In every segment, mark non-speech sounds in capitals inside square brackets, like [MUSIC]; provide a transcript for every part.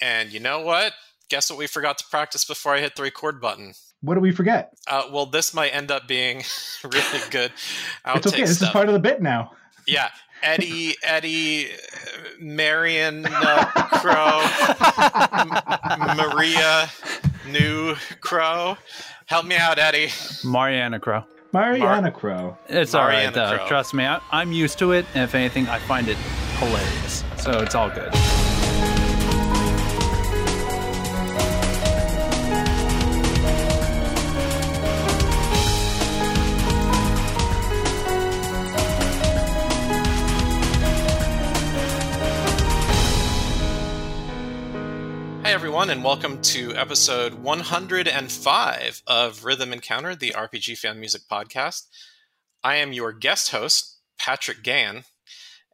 And you know what? Guess what we forgot to practice before I hit the record button? What do we forget? Uh, well, this might end up being [LAUGHS] really good. [LAUGHS] it's okay. This stuff. is part of the bit now. Yeah. Eddie, [LAUGHS] Eddie, Marion uh, Crow, M- Maria New Crow. Help me out, Eddie. Mariana Crow. Mariana Mar- Crow. It's Mariana all right, though. Trust me, I, I'm used to it. And if anything, I find it hilarious. So it's all good. Everyone, and welcome to episode 105 of Rhythm Encounter, the RPG fan music podcast. I am your guest host, Patrick Gann,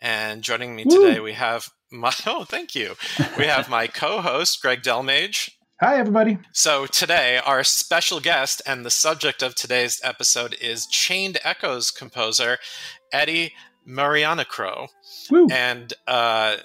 and joining me Woo! today we have my [LAUGHS] oh, thank you. We have my [LAUGHS] co-host, Greg Delmage. Hi, everybody. So today, our special guest and the subject of today's episode is Chained Echoes composer Eddie Marianukroh. And uh,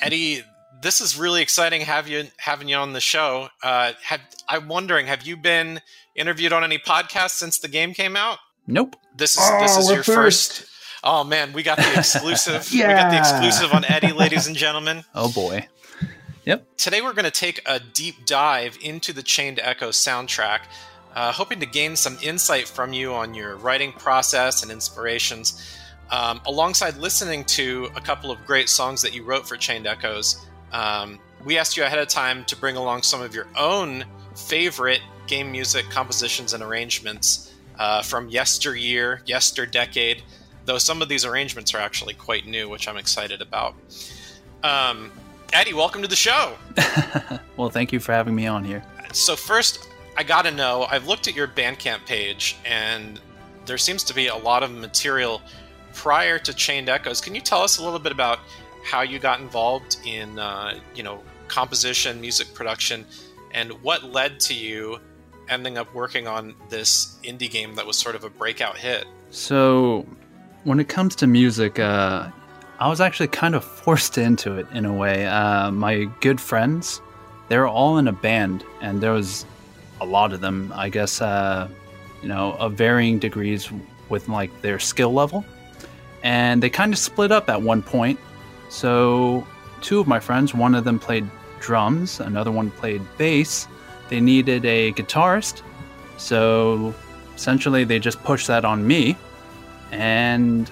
Eddie this is really exciting have you having you on the show. Uh, have, I'm wondering, have you been interviewed on any podcasts since the game came out? Nope. This is oh, this is your first. first. Oh man, we got the exclusive. yeah. We got the [LAUGHS] exclusive on Eddie, ladies and gentlemen. [LAUGHS] Oh boy. Yep. Today we're going to take a deep dive into the Chained Echoes soundtrack, uh, hoping to gain some insight from you on your writing process and inspirations, um, alongside listening to a couple of great songs that you wrote for Chained Echoes. Um, we asked you ahead of time to bring along some of your own favorite game music compositions and arrangements uh, from yesteryear, yesterdecade, though some of these arrangements are actually quite new, which I'm excited about. Um, Eddie, welcome to the show. [LAUGHS] well, thank you for having me on here. So, first, I gotta know I've looked at your Bandcamp page, and there seems to be a lot of material prior to Chained Echoes. Can you tell us a little bit about how you got involved in uh, you know composition, music production, and what led to you ending up working on this indie game that was sort of a breakout hit. So, when it comes to music, uh, I was actually kind of forced [LAUGHS] into it in a way. Uh, my good friends, they were all in a band, and there was a lot of them. I guess uh, you know of varying degrees with like their skill level, and they kind of split up at one point so, two of my friends, one of them played drums, another one played bass. They needed a guitarist, so essentially they just pushed that on me, and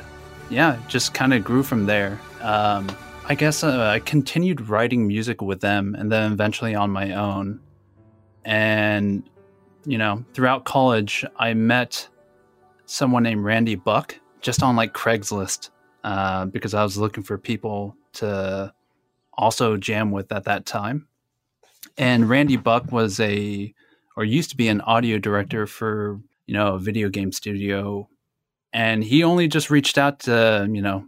yeah, just kind of grew from there. Um, I guess uh, I continued writing music with them, and then eventually on my own. And you know, throughout college, I met someone named Randy Buck just on like Craigslist uh, because I was looking for people to also jam with at that time. And Randy Buck was a, or used to be an audio director for, you know, a video game studio. And he only just reached out to, you know,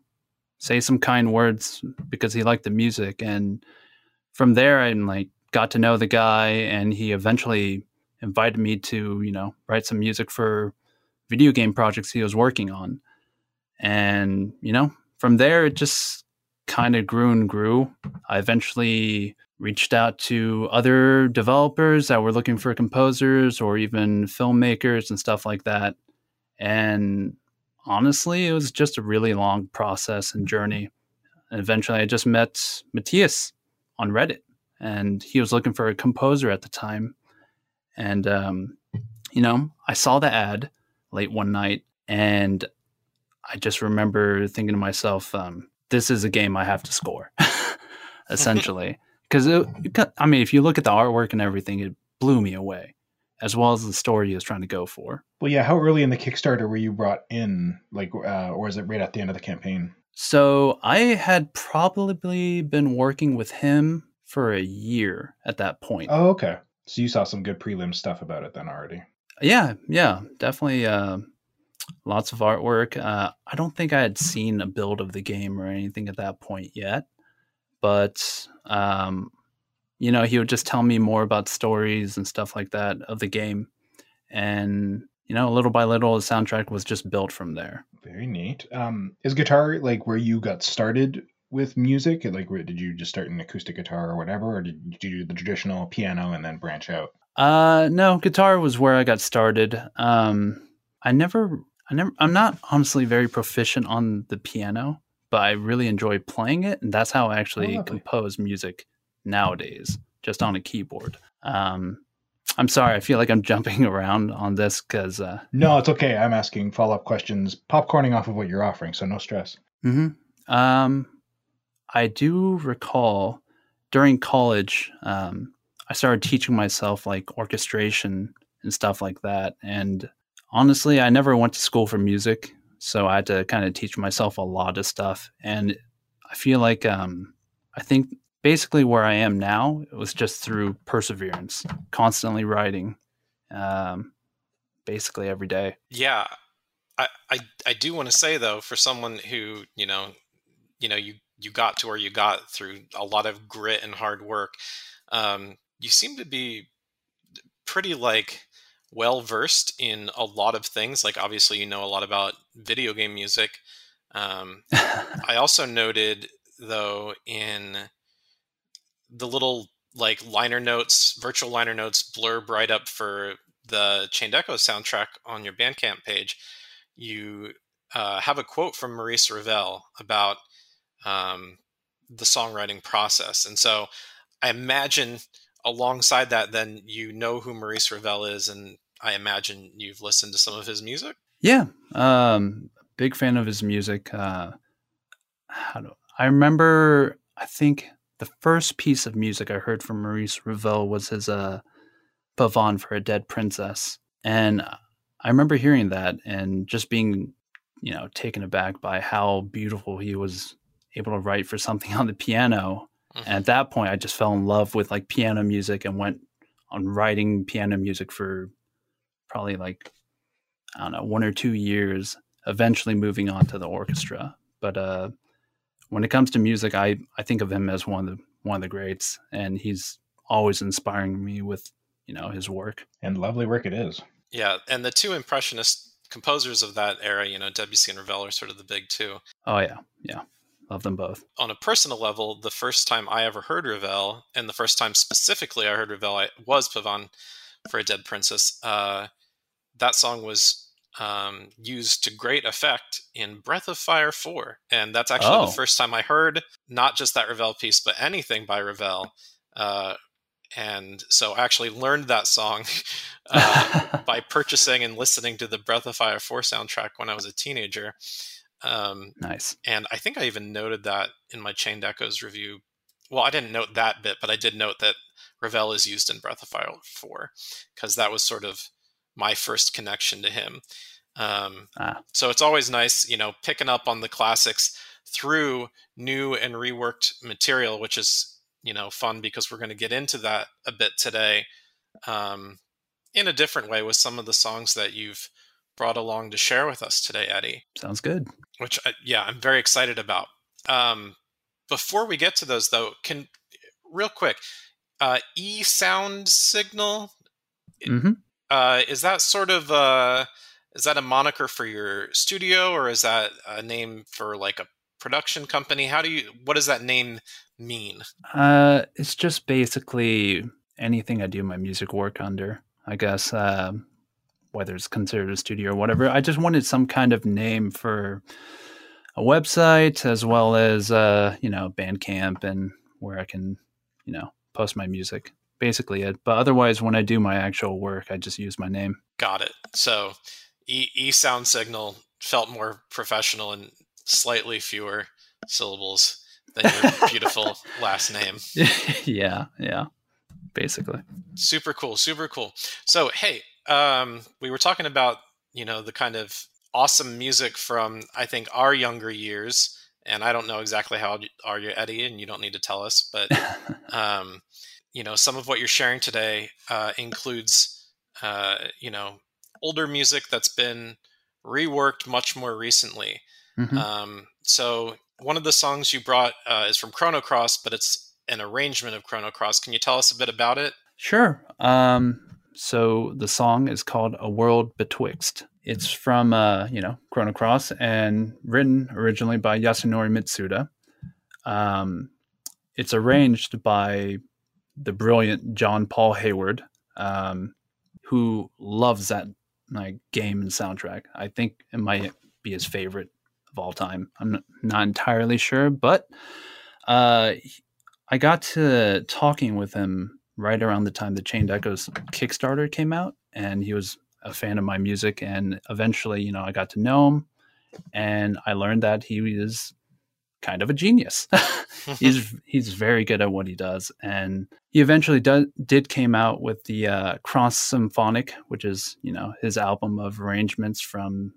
say some kind words because he liked the music. And from there, I like got to know the guy, and he eventually invited me to, you know, write some music for video game projects he was working on. And, you know, from there, it just kind of grew and grew. I eventually reached out to other developers that were looking for composers or even filmmakers and stuff like that. And honestly, it was just a really long process and journey. And eventually, I just met Matthias on Reddit, and he was looking for a composer at the time. And, um, you know, I saw the ad late one night and I just remember thinking to myself, um, this is a game I have to score, [LAUGHS] essentially. [LAUGHS] Because, I mean, if you look at the artwork and everything, it blew me away, as well as the story he was trying to go for. Well, yeah. How early in the Kickstarter were you brought in? Like, uh, or was it right at the end of the campaign? So I had probably been working with him for a year at that point. Oh, okay. So you saw some good prelim stuff about it then already. Yeah, yeah, definitely. Uh, lots of artwork. Uh, I don't think I had seen a build of the game or anything at that point yet, but um, you know, he would just tell me more about stories and stuff like that of the game, and you know, little by little, the soundtrack was just built from there. Very neat. Um, is guitar like where you got started with music? Like, where- did you just start an acoustic guitar or whatever, or did you do the traditional piano and then branch out? Uh, no, guitar was where I got started. Um, I never, I never, I'm not honestly very proficient on the piano, but I really enjoy playing it, and that's how I actually lovely. compose music nowadays, just on a keyboard. Um, I'm sorry, I feel like I'm [LAUGHS] jumping around on this because, uh, No, it's okay. I'm asking follow up questions, popcorning off of what you're offering, so no stress. hmm Um, I do recall during college, um, I started teaching myself like orchestration and stuff like that. And honestly, I never went to school for music, so I had to kind of teach myself a lot of stuff. And I feel like um, I think basically where I am now it was just through perseverance, constantly writing, um, basically every day. Yeah, I, I I do want to say though, for someone who you know, you know, you you got to where you got through a lot of grit and hard work. Um, you seem to be pretty like well versed in a lot of things. Like obviously, you know a lot about video game music. Um, [LAUGHS] I also noted though in the little like liner notes, virtual liner notes blurb right up for the Chained Echoes soundtrack on your Bandcamp page, you uh, have a quote from Maurice Ravel about um, the songwriting process. And so I imagine alongside that, then you know who Maurice Ravel is, and I imagine you've listened to some of his music. Yeah, um, big fan of his music. Uh, do I remember? I think the first piece of music I heard from Maurice Ravel was his uh, "Pavane for a Dead Princess," and I remember hearing that and just being, you know, taken aback by how beautiful he was able to write for something [LAUGHS] on the piano. Mhm. And at that point, I just fell in love with like piano music and went on writing piano music for probably like I don't know one or two years. Eventually, moving on to the orchestra. But uh, when it comes to music, I I think of him as one of the one of the greats, and he's always inspiring me with you know his work. And lovely work it is. Yeah, and the two impressionist composers of that era, you know, Debussy and Ravel are sort of the big two. Oh yeah, yeah, love them both. on a personal level, the first time I ever heard Ravel, and the first time specifically I heard Ravel, I, was Pavane for a Dead Princess. Uh, that song was um, used to great effect in Breath of Fire 4. And that's actually Oh. the first time I heard not just that Ravel piece, but anything by Ravel. Uh, and so I actually learned that song [LAUGHS] uh, by purchasing and listening to the Breath of Fire 4 soundtrack when I was a teenager. Um, nice. and I think I even noted that in my Chained Echoes review. Well, I didn't note that bit, but I did note that Ravel is used in Breath of Fire 4 because that was sort of my first connection to him. Um, Ah. so it's always nice, you know, picking up on the classics through new and reworked material, which is, you know, fun because we're going to get into that a bit today um, in a different way with some of the songs that you've brought along to share with us today, Eddie Sounds good. which I, yeah, I'm very excited about. Um, before we get to those, though, can real quick, uh, E sound signal hmm uh, is that sort of uh, is that a moniker for your studio, or is that a name for like a production company? How do you what does that name mean? Uh, it's just basically anything I do my music work under. I guess um, whether it's considered a studio or whatever. I just wanted some kind of name for a website as well as uh, you know Bandcamp and where I can you know post my music. Basically it. But otherwise, when I do my actual work, I just use my name. Got it. So E, e sound signal felt more professional and slightly fewer syllables than your [LAUGHS] beautiful last name. [LAUGHS] yeah, yeah. Basically. super cool super cool so hey um we were talking about you know the kind of awesome music from i think our younger years and i don't know exactly how old are you eddie and you don't need to tell us but [LAUGHS] um you know some of what you're sharing today uh includes uh you know older music that's been reworked much more recently Mhm. um so one of the songs you brought uh, is from chrono cross but it's an arrangement of chrono cross can you tell us a bit about it Sure. Um, so the song is called "A World Betwixt." It's from uh, you know Chrono Cross and written originally by Yasunori Mitsuda. Um, it's arranged by the brilliant John Paul Hayward, um, who loves that like game and soundtrack. I think it might be his favorite of all time. I'm not entirely sure, but uh, I got to talking with him right around the time the Chained Echoes Kickstarter came out, and he was a fan of my music. And eventually, you know, I got to know him, and I learned that he is kind of a genius. [LAUGHS] he's he's very good at what he does, and he eventually do, did came out with the uh, Cross Symphonic, which is you know his album of arrangements from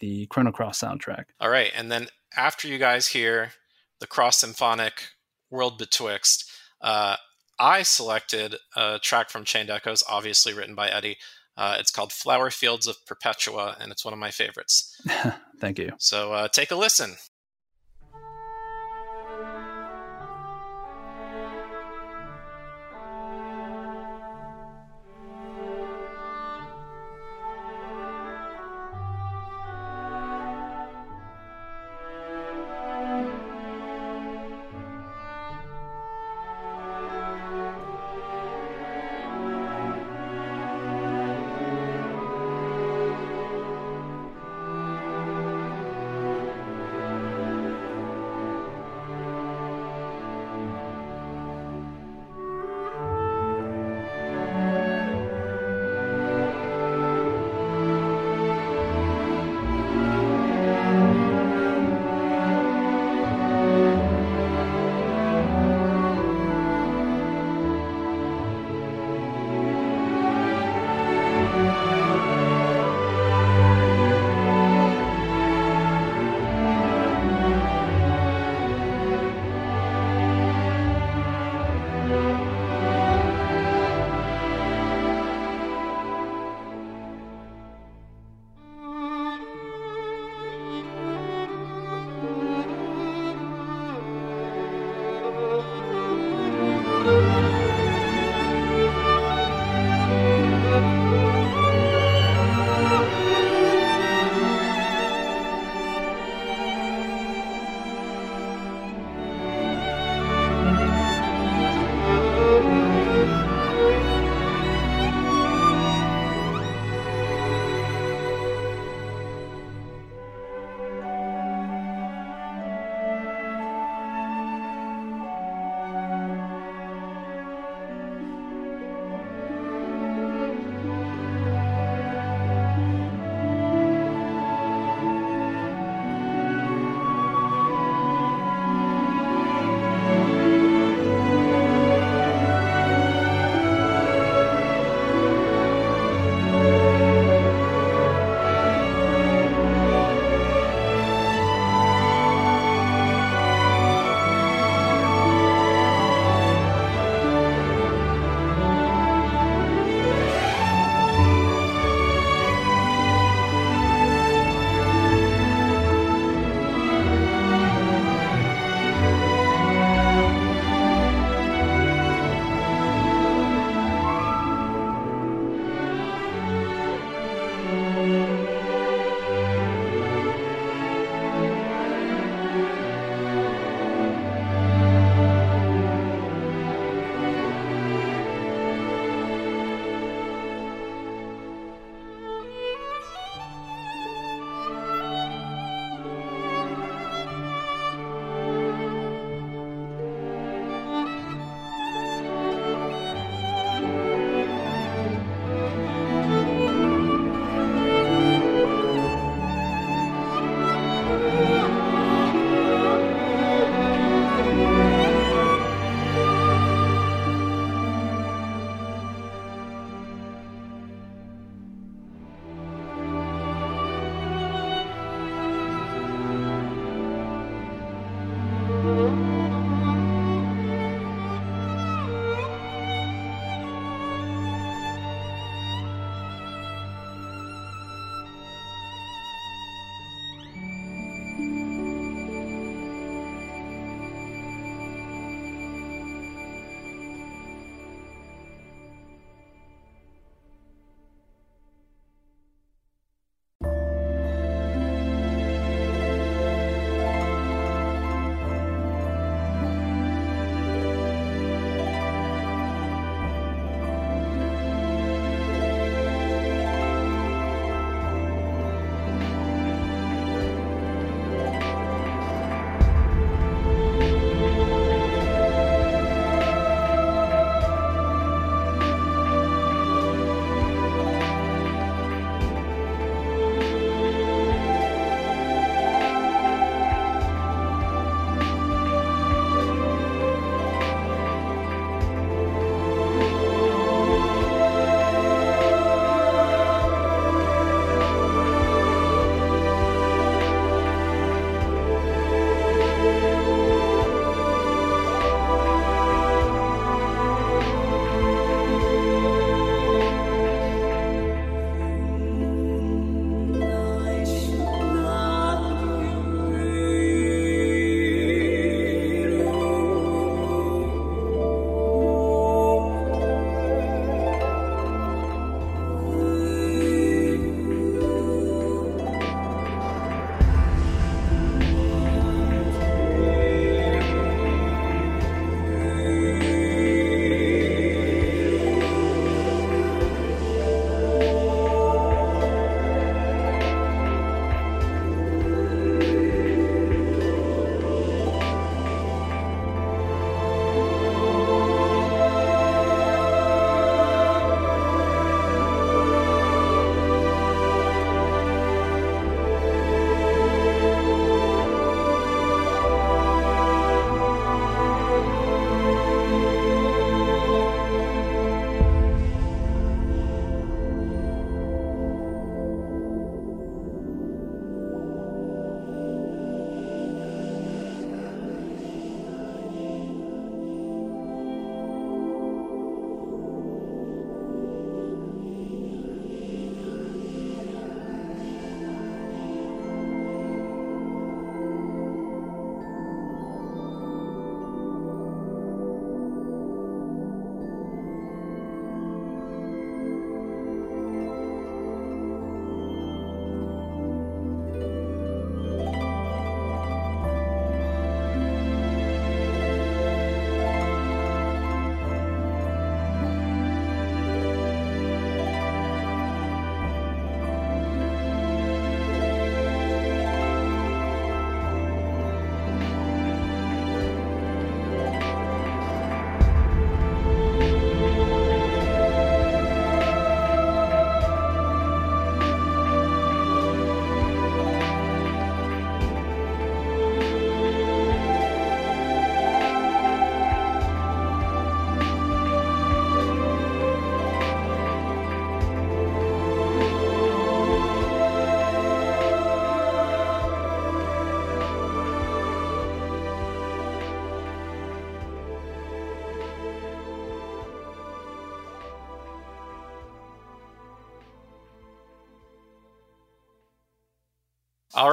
the Chrono Cross soundtrack. All right, and then after you guys hear the Cross Symphonic World Betwixt, uh, I selected a track from Chained Echoes, obviously written by Eddie. Uh, it's called Flower Fields of Perpetua, and it's one of my favorites. [LAUGHS] Thank you. So uh, take a listen.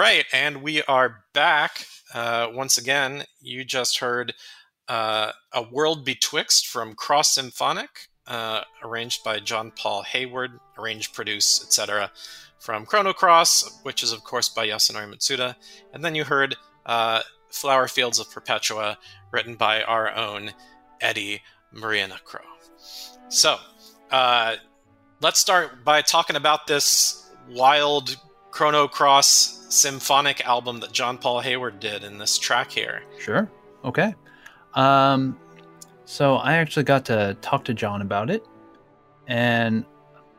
Right, and we are back. Uh, once again, you just heard uh, A World Betwixt from Cross Symphonic, uh, arranged by John Paul Hayward, arranged, produced, etc., from Chrono Cross, which is, of course, by Yasunori Mitsuda. And then you heard uh, Flower Fields of Perpetua, written by our own Eddie Marianukroh. So, uh, let's start by talking about this wild Chrono Cross symphonic album that John Paul Hayward did in this track here. Sure. Okay. Um, so I actually got to talk to John about it, and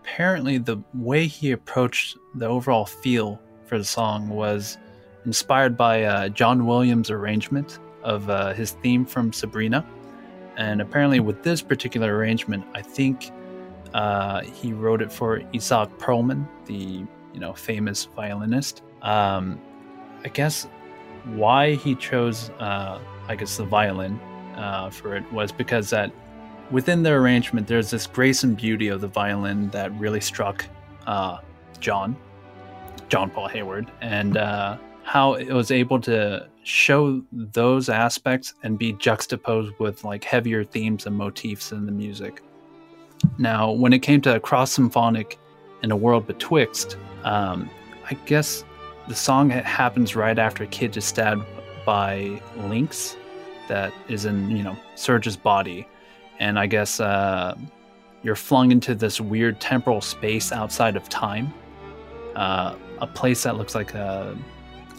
apparently the way he approached the overall feel for the song was inspired by uh, John Williams' arrangement of uh, his theme from Sabrina. And apparently, with this particular arrangement, I think uh, he wrote it for Itzhak Perlman, the you know famous violinist. Um, I guess why he chose, uh, I guess, the violin uh, for it was because that within the arrangement, there's this grace and beauty of the violin that really struck uh, John, John Paul Hayward, and uh, how it was able to show those aspects and be juxtaposed with like heavier themes and motifs in the music. Now, when it came to Cross Symphonic in a World Betwixt, um, I guess the song happens right after a Kid is stabbed by Lynx that is in, you know, Serge's body. And I guess uh, you're flung into this weird temporal space outside of time. Uh, a place that looks like a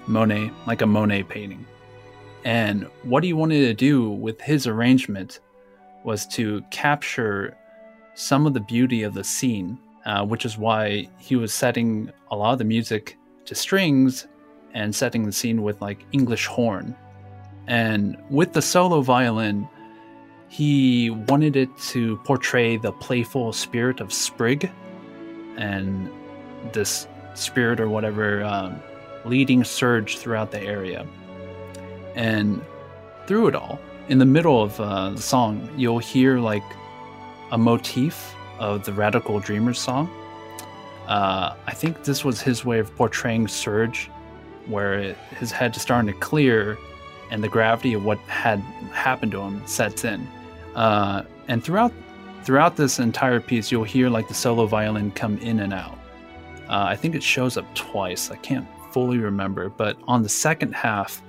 Monet, like a Monet painting. And what he wanted to do with his arrangement was to capture some of the beauty of the scene, uh, which is why he was setting a lot of the music to strings and setting the scene with like English horn. And with the solo violin, he wanted it to portray the playful spirit of Sprig and this spirit or whatever um, leading Serge throughout the area. And through it all, in the middle of uh, the song, you'll hear like a motif of the Radical Dreamers song uh, I think this was his way of portraying Serge, where it, his head is starting to clear and the gravity of what had happened to him sets in. Uh, and throughout throughout this entire piece, you'll hear like the solo violin come in and out. Uh, I think it shows up twice. I can't fully remember, but on the second half,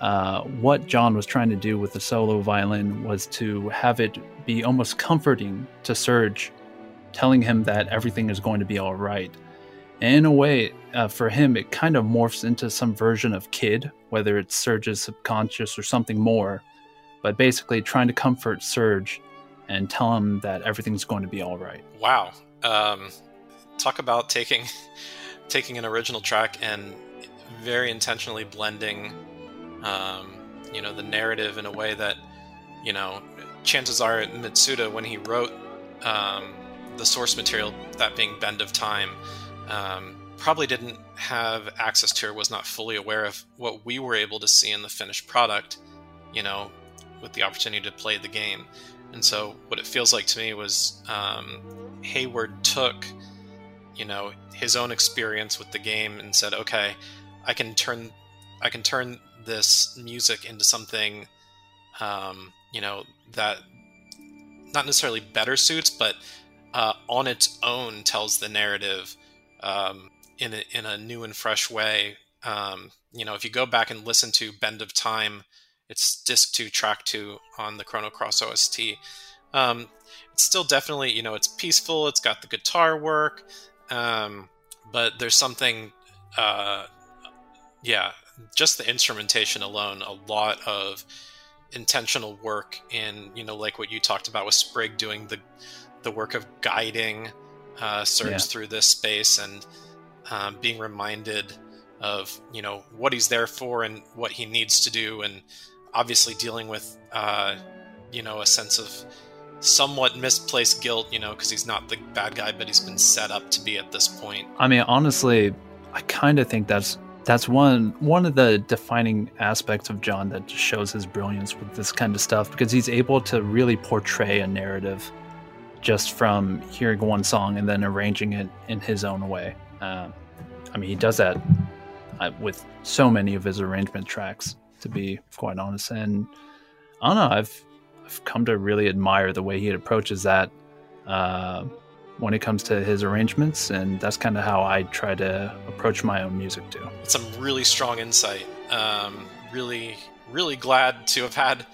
uh, what John was trying to do with the solo violin was to have it be almost comforting to Serge telling him that everything is going to be all right. And in a way, uh, for him, it kind of morphs into some version of Kid, whether it's Serge's subconscious or something more. But basically, trying to comfort Surge and tell him that everything's going to be all right. Wow. Um, talk about taking [LAUGHS] taking an original track and very intentionally blending, um, you know, the narrative in a way that, you know, chances are Mitsuda when he wrote um, the source material, that being Bend of Time, um, probably didn't have access to or was not fully aware of what we were able to see in the finished product, you know, with the opportunity to play the game. And so, what it feels like to me was um, Hayward took, you know, his own experience with the game and said, "Okay, I can turn, I can turn this music into something, um, you know, that not necessarily better suits, but uh, on its own tells the narrative um, in a, in a new and fresh way. Um, you know, if you go back and listen to Bend of Time, it's disc two, track two on the Chrono Cross OST. Um, it's still definitely, you know, it's peaceful. It's got the guitar work, um, but there's something, uh, yeah, just the instrumentation alone, a lot of intentional work in, you know, like what you talked about with Sprig doing the the work of guiding uh, Serge yeah. through this space and um, being reminded of you know what he's there for and what he needs to do, and obviously dealing with uh, you know a sense of somewhat misplaced guilt, you know, because he's not the bad guy, but he's been set up to be at this point. I mean, honestly, I kind of think that's that's one one of the defining aspects of John that shows his brilliance with this kind of stuff because he's able to really portray a narrative just from hearing one song and then arranging it in his own way. Uh, I mean, he does that uh, with so many of his arrangement tracks, to be quite honest. And I don't know, I've I've come to really admire the way he approaches that uh, when it comes to his arrangements, and that's kind of how I try to approach my own music too. Some really strong insight. Um, really, really glad to have had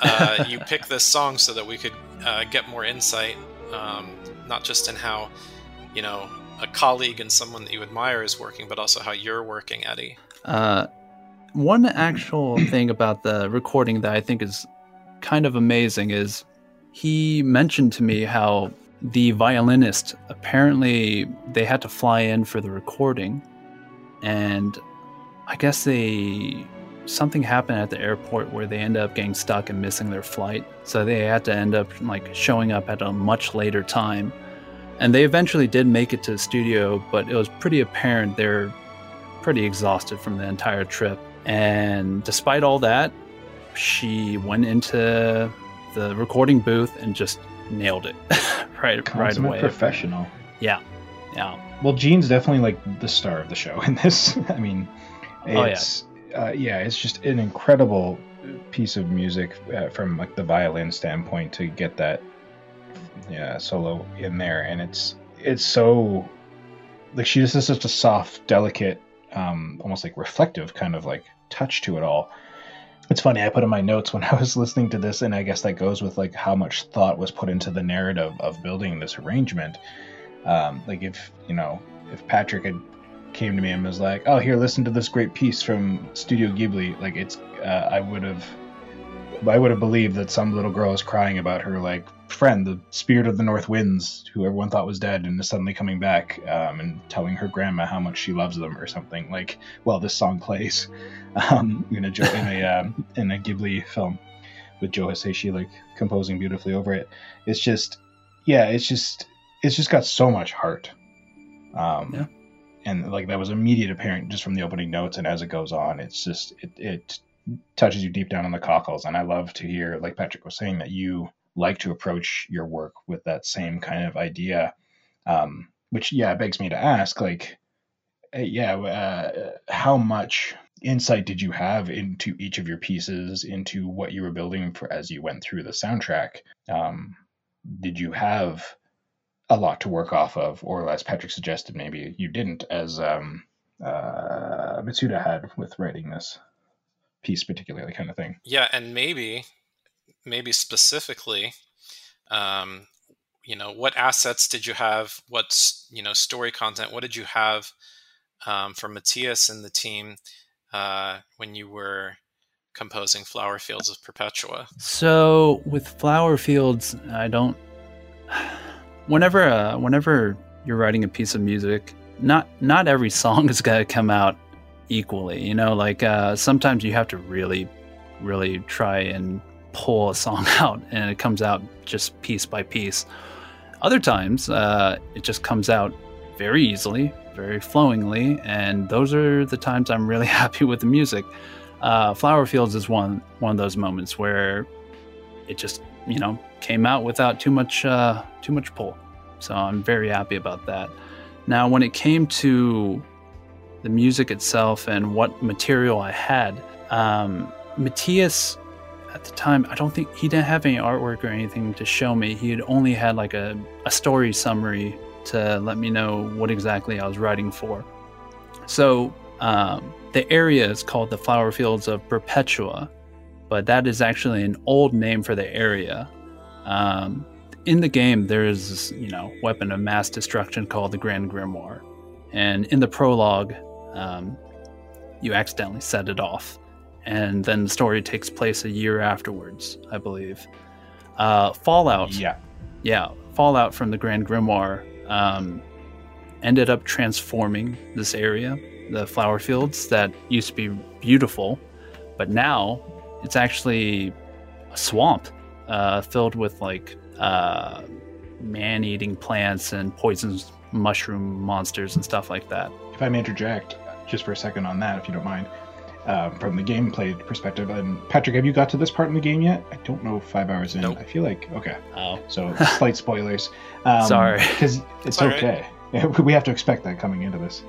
uh, you [LAUGHS] pick this song so that we could uh, get more insight, um, not just in how you know a colleague and someone that you admire is working, but also how you're working, Eddie. Uh, one actual [CLEARS THROAT] thing about the recording that I think is kind of amazing is he mentioned to me how the violinist apparently they had to fly in for the recording and I guess they something happened at the airport where they ended up getting stuck and missing their flight. So they had to end up like showing up at a much later time. And they eventually did make it to the studio, but it was pretty apparent they're pretty exhausted from the entire trip. And despite all that, she went into the recording booth and just nailed it [LAUGHS] right Consummate right away. professional. Yeah. Yeah. Well, Gene's definitely like the star of the show in this. [LAUGHS] I mean, Oh, yeah. Uh, yeah, it's just an incredible piece of music uh, from like the violin standpoint to get that yeah solo in there, and it's it's so like she just has such a soft, delicate, um, almost like reflective kind of like touch to it all. It's funny. I put in my notes when [LAUGHS] I was listening to this, and I guess that goes with like how much thought was put into the narrative of building this arrangement. Um, like if you know if Patrick had came to me and was like, "Oh, here, listen to this great piece from Studio Ghibli," like it's uh, I would have I would have believed that some little girl is crying about her like friend, the spirit of the north winds, who everyone thought was dead and is suddenly coming back, um, and telling her grandma how much she loves them or something. Like, well, this song plays [LAUGHS] um, in a in a um, in a Ghibli film with Joe Hisaishi like composing beautifully over it. It's just, yeah, it's just it's just got so much heart. Um, Yeah. And like that was immediate apparent just from the opening notes, and as it goes on, it's just it, it touches you deep down in the cockles. And I love to hear, like Patrick was saying, that you like to approach your work with that same kind of idea. Um, which yeah begs me to ask, like, uh, yeah, uh, how much insight did you have into each of your pieces, into what you were building for as you went through the soundtrack? Um, did you have a lot to work off of, or as Patrick suggested, maybe you didn't, as um, uh, Mitsuda had with writing this piece, particularly kind of thing. Yeah, and maybe, maybe specifically, um, you know, what assets did you have? What you know, story content? What did you have um, from Matthias and the team uh, when you were composing Flower Fields of Perpetua? So with flower fields, I don't. Whenever, uh, whenever you're writing a piece of music, not not every song [LAUGHS] is gonna come out equally. You know, like uh, sometimes you have to really, really try and pull a song [LAUGHS] out, and it comes out just piece by piece. Other times, uh, it just comes out very easily, very flowingly, and those are the times I'm really [LAUGHS] happy with the music. Uh, Flower Fields is one one of those moments where it just you know came out without too much uh, too much pull. So I'm very happy about that. Now, when it came to the music itself and what material I had, um, Matthias at the time I don't think he didn't have any artwork or anything to show me. He had only had like a, a story summary to let me know what exactly I was writing for. So um, the area is called the Flower Fields of Perpetua, but that is actually an old name for the area. Um, in the game, there is this, you know, weapon of mass destruction called the Grand Grimoire, and in the prologue, um, you accidentally set it off, and then the story takes place a year afterwards, I believe. Uh, Fallout, Yeah. yeah, Fallout from the Grand Grimoire um, ended up transforming this area, the flower fields that used to be beautiful, but now it's actually a swamp uh, filled with like uh, man-eating plants and poisonous mushroom monsters and stuff like that. If I may interject just for a second on that, if you don't mind, um, from the gameplay perspective. And Patrick, have you got to this part in the game yet? I don't know. Five hours in, Nope. I feel like okay. Oh, So slight spoilers. Um, Sorry. because it's all right. okay. [LAUGHS] we have to expect that coming into this.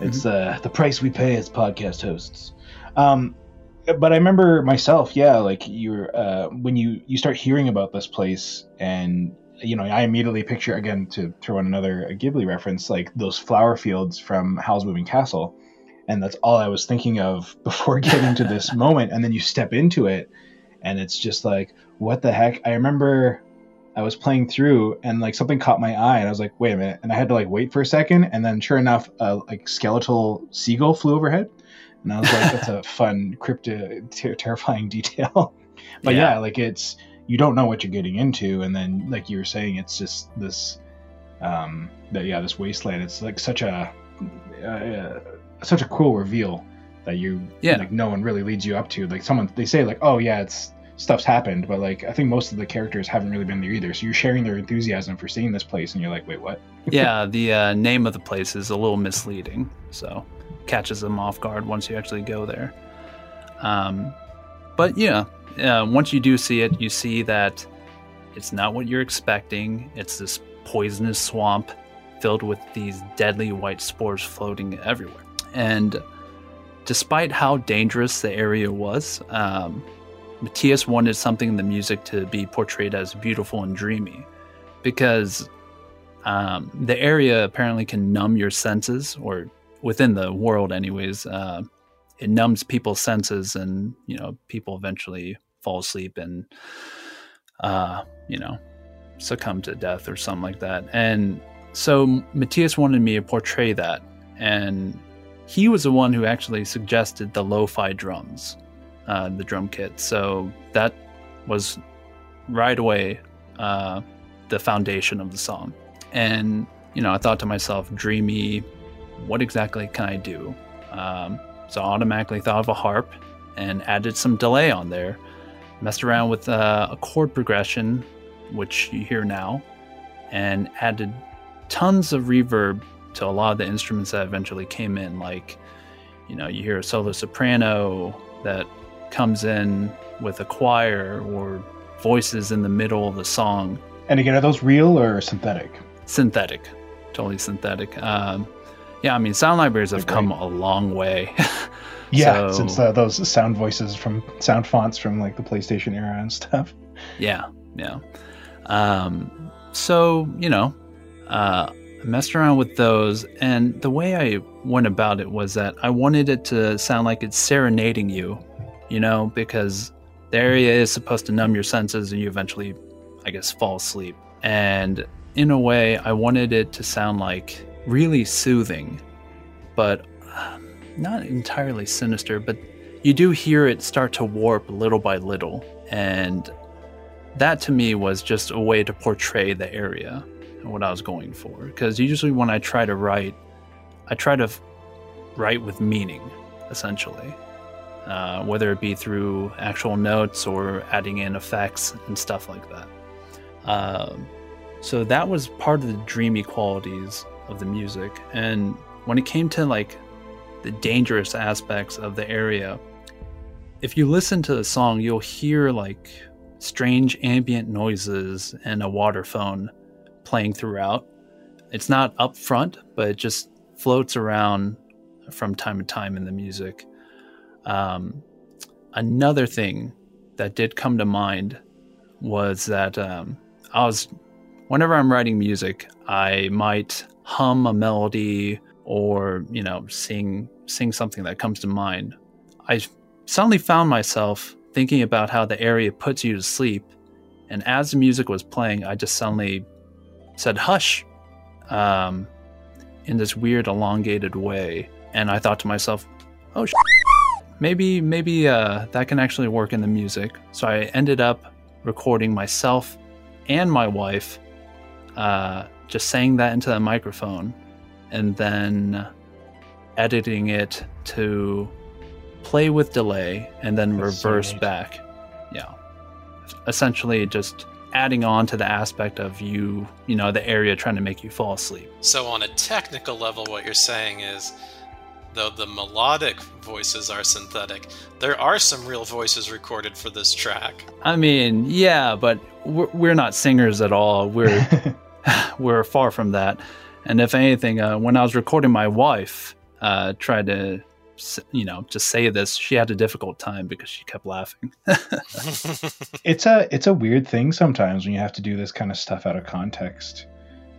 It's uh, the price we pay as podcast hosts. Um, but I remember myself, yeah, like you're uh, when you you start hearing about this place, and you know, I immediately picture again to throw in another Ghibli reference, like those flower fields from Howl's Moving Castle, and that's all I was thinking of [LAUGHS] before getting to this [LAUGHS] moment. And then you step into it, and it's just like, what the heck? I remember I was playing through and like something caught my eye and I was like, wait a minute. And I had to like wait for a second. And then sure enough, a like skeletal seagull flew overhead. And I was like, that's a [LAUGHS] fun, crypto, ter- terrifying [LAUGHS] detail. but yeah. yeah. like it's, you don't know what you're getting into. And then, like you were saying, it's just this, um, that, yeah, this wasteland. It's like such a, uh, such a cool reveal that you, yeah, like no one really leads you up to. Like someone, they say like, oh yeah, it's, stuff's happened, but like I think most of the characters haven't really been there either. So you're sharing their enthusiasm for seeing this place, and you're like, wait, what? yeah, [LAUGHS] the uh, name of the place is a little misleading, so catches them off guard once you actually go there. Um, but yeah, uh, once you do see it, you see that it's not what you're expecting. It's this poisonous swamp filled with these deadly white spores floating everywhere. And despite how dangerous the area was, um, Matthias wanted something in the music to be portrayed as beautiful and dreamy because um, the area apparently can numb your senses, or within the world, anyways. Uh, it numbs people's senses, and you know, people eventually fall asleep and, uh, you know, succumb to death or something like that. And so Matthias wanted me to portray that, and he was the one who actually suggested the lo-fi drums uh, the drum kit. So that was right away uh, the foundation of the song. And, you know, I thought to myself, dreamy, what exactly can I do? Um, so I automatically thought of a harp and added some delay on there, messed around with uh, a chord progression, which you hear now, and added tons of reverb to a lot of the instruments that eventually came in. Like, you know, you hear a solo soprano that comes in with a choir or voices in the middle of the song. And again, are those real or synthetic? Synthetic, totally synthetic. Um, yeah, I mean, sound libraries have come a long way. [LAUGHS] yeah, so, since uh, those sound voices from sound fonts from like the PlayStation era and [LAUGHS] stuff. Yeah, yeah. Um, so you know, uh, I messed around with those, and the way I went about it was that I wanted it to sound like it's serenading you you know, because the area is supposed to numb your senses and you eventually, I guess, fall asleep. And in a way, I wanted it to sound like really soothing, but not entirely sinister, but you do hear it start to warp little by little. And that to me was just a way to portray the area and what I was going for. Because usually when I try to write, I try to write with meaning, essentially uh, whether it be through actual notes or adding in effects and stuff like that. Um, so that was part of the dreamy qualities of the music. And when it came to like the dangerous aspects of the area, if you listen to the song, you'll hear like strange ambient noises and a water phone playing throughout. It's not up front, but it just floats around from time to time in the music. Um, another thing that did come to mind was that um, I was, whenever I'm writing music, I might hum a melody or you know sing sing something that comes to mind. I suddenly found myself thinking about how the area puts you to sleep, and as the music was playing, I just suddenly said "hush," um, in this weird elongated way, and I thought to myself, "Oh." Sh- maybe maybe uh, that can actually work in the music. So I ended up recording myself and my wife, uh, just saying that into the microphone, and then editing it to play with delay and then That's reverse so back. Yeah, essentially just adding on to the aspect of you, you know, the area trying to make you fall asleep. So on a technical level, what you're saying is though the melodic voices are synthetic, there are some real voices recorded for this track. I mean, yeah, but we're, we're not singers at all. We're [LAUGHS] [SIGHS] we're far from that. And if anything, uh, when I was recording my wife, uh, tried to, you know, just say this, she had a difficult time because she kept laughing. [LAUGHS] it's a it's a weird thing sometimes when you have to do this kind of stuff out of context,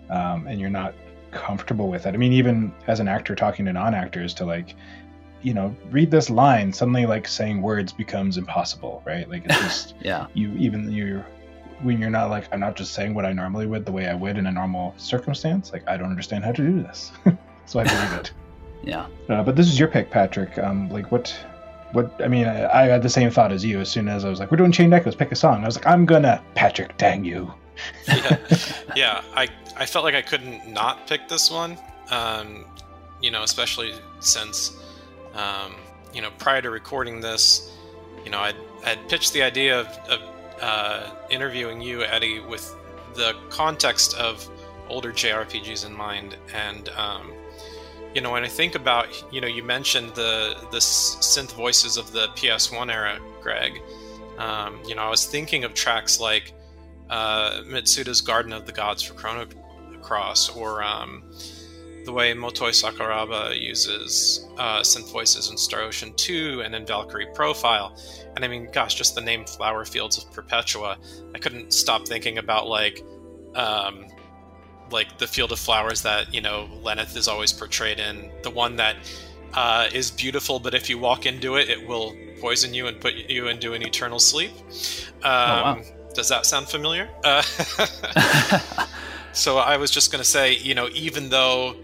um, and you're not comfortable with it. I mean, even as an actor talking to non-actors to like, you know, read this line, suddenly like saying words becomes impossible, right? Like it's [LAUGHS] just yeah. You even you when you're not like I'm not just saying what I normally would the way I would in a normal circumstance. Like I don't understand how to do this, [LAUGHS] so I believe it. [LAUGHS] yeah. Uh, but this is your pick, Patrick. Um, like what? What I mean, I, I, had the same thought as you. As soon as I was like, "We're doing Chained Echoes, pick a song," I was like, "I'm gonna Patrick, dang you." yeah, [LAUGHS] yeah. I I felt like I couldn't not pick this one. Um, you know, especially since, um, you know, prior to recording this, you know, I'd, I'd pitched the idea of, of uh, interviewing you, Eddie, with the context of older JRPGs in mind, and um, you know, when I think about, you know, you mentioned the the synth voices of the PS1 era, Greg. Um, you know, I was thinking of tracks like uh, Mitsuda's Garden of the Gods for Chrono Cross, or um, the way Motoi Sakuraba uses uh, synth voices in Star Ocean 2 and in Valkyrie Profile. And I mean, gosh, just the name Flower Fields of Perpetua, I couldn't stop thinking about like, um, like the field of flowers that you know Lenneth is always portrayed in, the one that uh, is beautiful, but if you walk into it, it will poison you and put you into an eternal sleep. Um, oh, wow. Um, does that sound familiar? Uh, [LAUGHS] [LAUGHS] so I was just going to say, you know, even though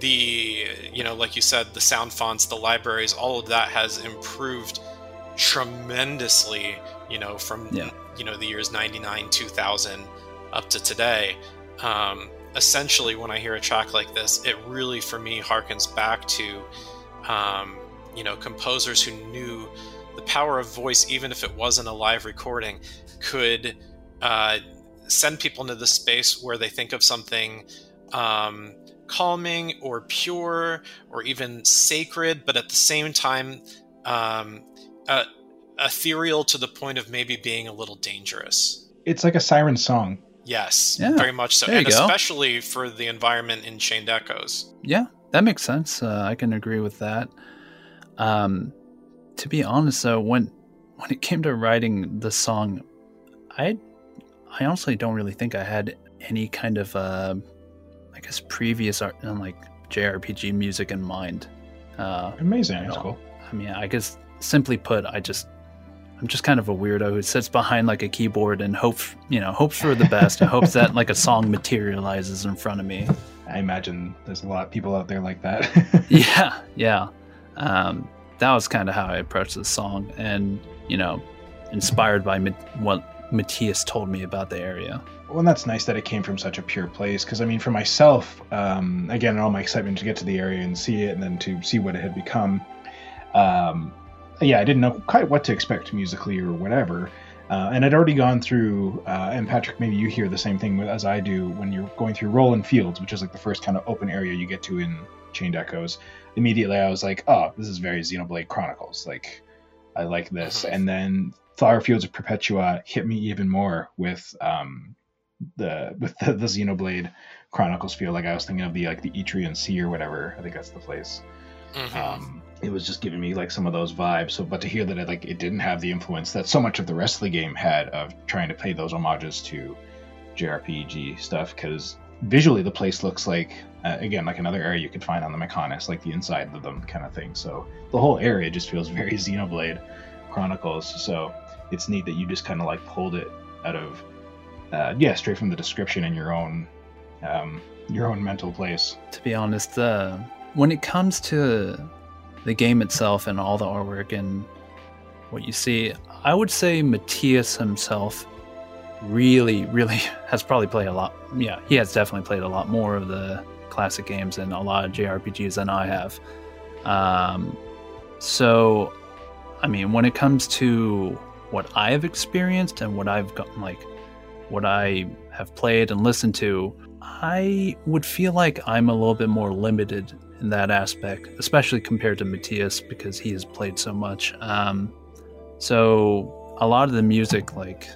the you know like you said the sound fonts the libraries all of that has improved tremendously you know from yeah. you know the years 99 2000 up to today um, essentially when i hear a track like this it really for me harkens back to um, you know composers who knew the power of voice even if it wasn't a live recording could uh, send people into the space where they think of something um, calming or pure or even sacred, but at the same time, um, uh, ethereal to the point of maybe being a little dangerous. It's like a siren song. Yes, yeah. very much so, and especially for the environment in Chained Echoes. Yeah, that makes sense. Uh, I can agree with that. Um, to be honest, though, when when it came to writing the song, I I honestly don't really think I had any kind of uh, I guess previous art and like JRPG music in mind. Uh, Amazing, that's cool. I mean, I guess simply put, I just I'm just kind of a weirdo who sits behind like a keyboard and hopes you know hopes for the best and hopes that like a song materializes in front of me. I imagine there's a lot of people out there like that. [LAUGHS] [LAUGHS] yeah, yeah. Um, that was kind of how I approached the song, and you know, inspired by what Matthias told me about the area well, that's nice that it came from such a pure place. Because I mean, for myself, um, again, all my excitement to get to the area and see it, and then to see what it had become. Um, yeah, I didn't know quite what to expect musically or whatever. Uh, and I'd already gone through, uh, and Patrick, maybe you hear the same thing as I do when you're going through Rohlan Fields, which is like the first kind of open area you get to in Chained Echoes. Immediately, I was like, "Oh, this is very Xenoblade Chronicles." Like, I like this. Uh-huh. And then Flower Fields of Perpetua hit me even more with um, the with the, the Xenoblade Chronicles feel like I was thinking of the like the Etrian Sea or whatever. I think that's the place. Mm-hmm. Um, it was just giving me like some of those vibes. So, but to hear that it like it didn't have the influence that so much of the rest of the game had of trying to pay those homages to JRPG stuff, because visually the place looks like uh, again like another area you could find on the Mechonis, like the inside of them kind of thing. So the whole area just feels [LAUGHS] very Xenoblade Chronicles. So it's neat that you just kind of like pulled it out of uh, yeah, straight from the description in your own um, your own mental place. To be honest, uh, when it comes to the game itself and all the artwork and what you see, I would say Matthias himself really, really [LAUGHS] has probably played a lot. Yeah, he has definitely played a lot more of the classic games and a lot of JRPGs than I have. Um, so, I mean, when it comes to what I've experienced and what I've gotten, like what I have played and listened to, I would feel like I'm a little bit more limited in that aspect, especially compared to Matthias because he has played so much. Um, so a lot of the music, like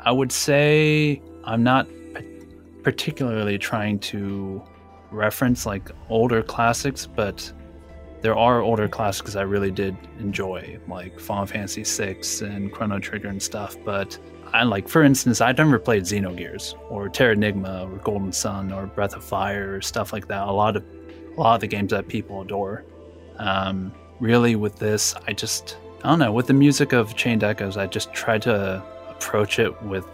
I would say, I'm not particularly trying to reference like older classics, but there are older classics I really did enjoy, like Final Fantasy VI and Chrono Trigger and stuff. But I like, for instance, I've never played Xenogears or Terra Terranigma or Golden Sun or Breath of Fire or stuff like that. A lot of a lot of the games that people adore. Um, really, with this, I just I don't know. With the music of Chained Echoes, I just tried to approach it with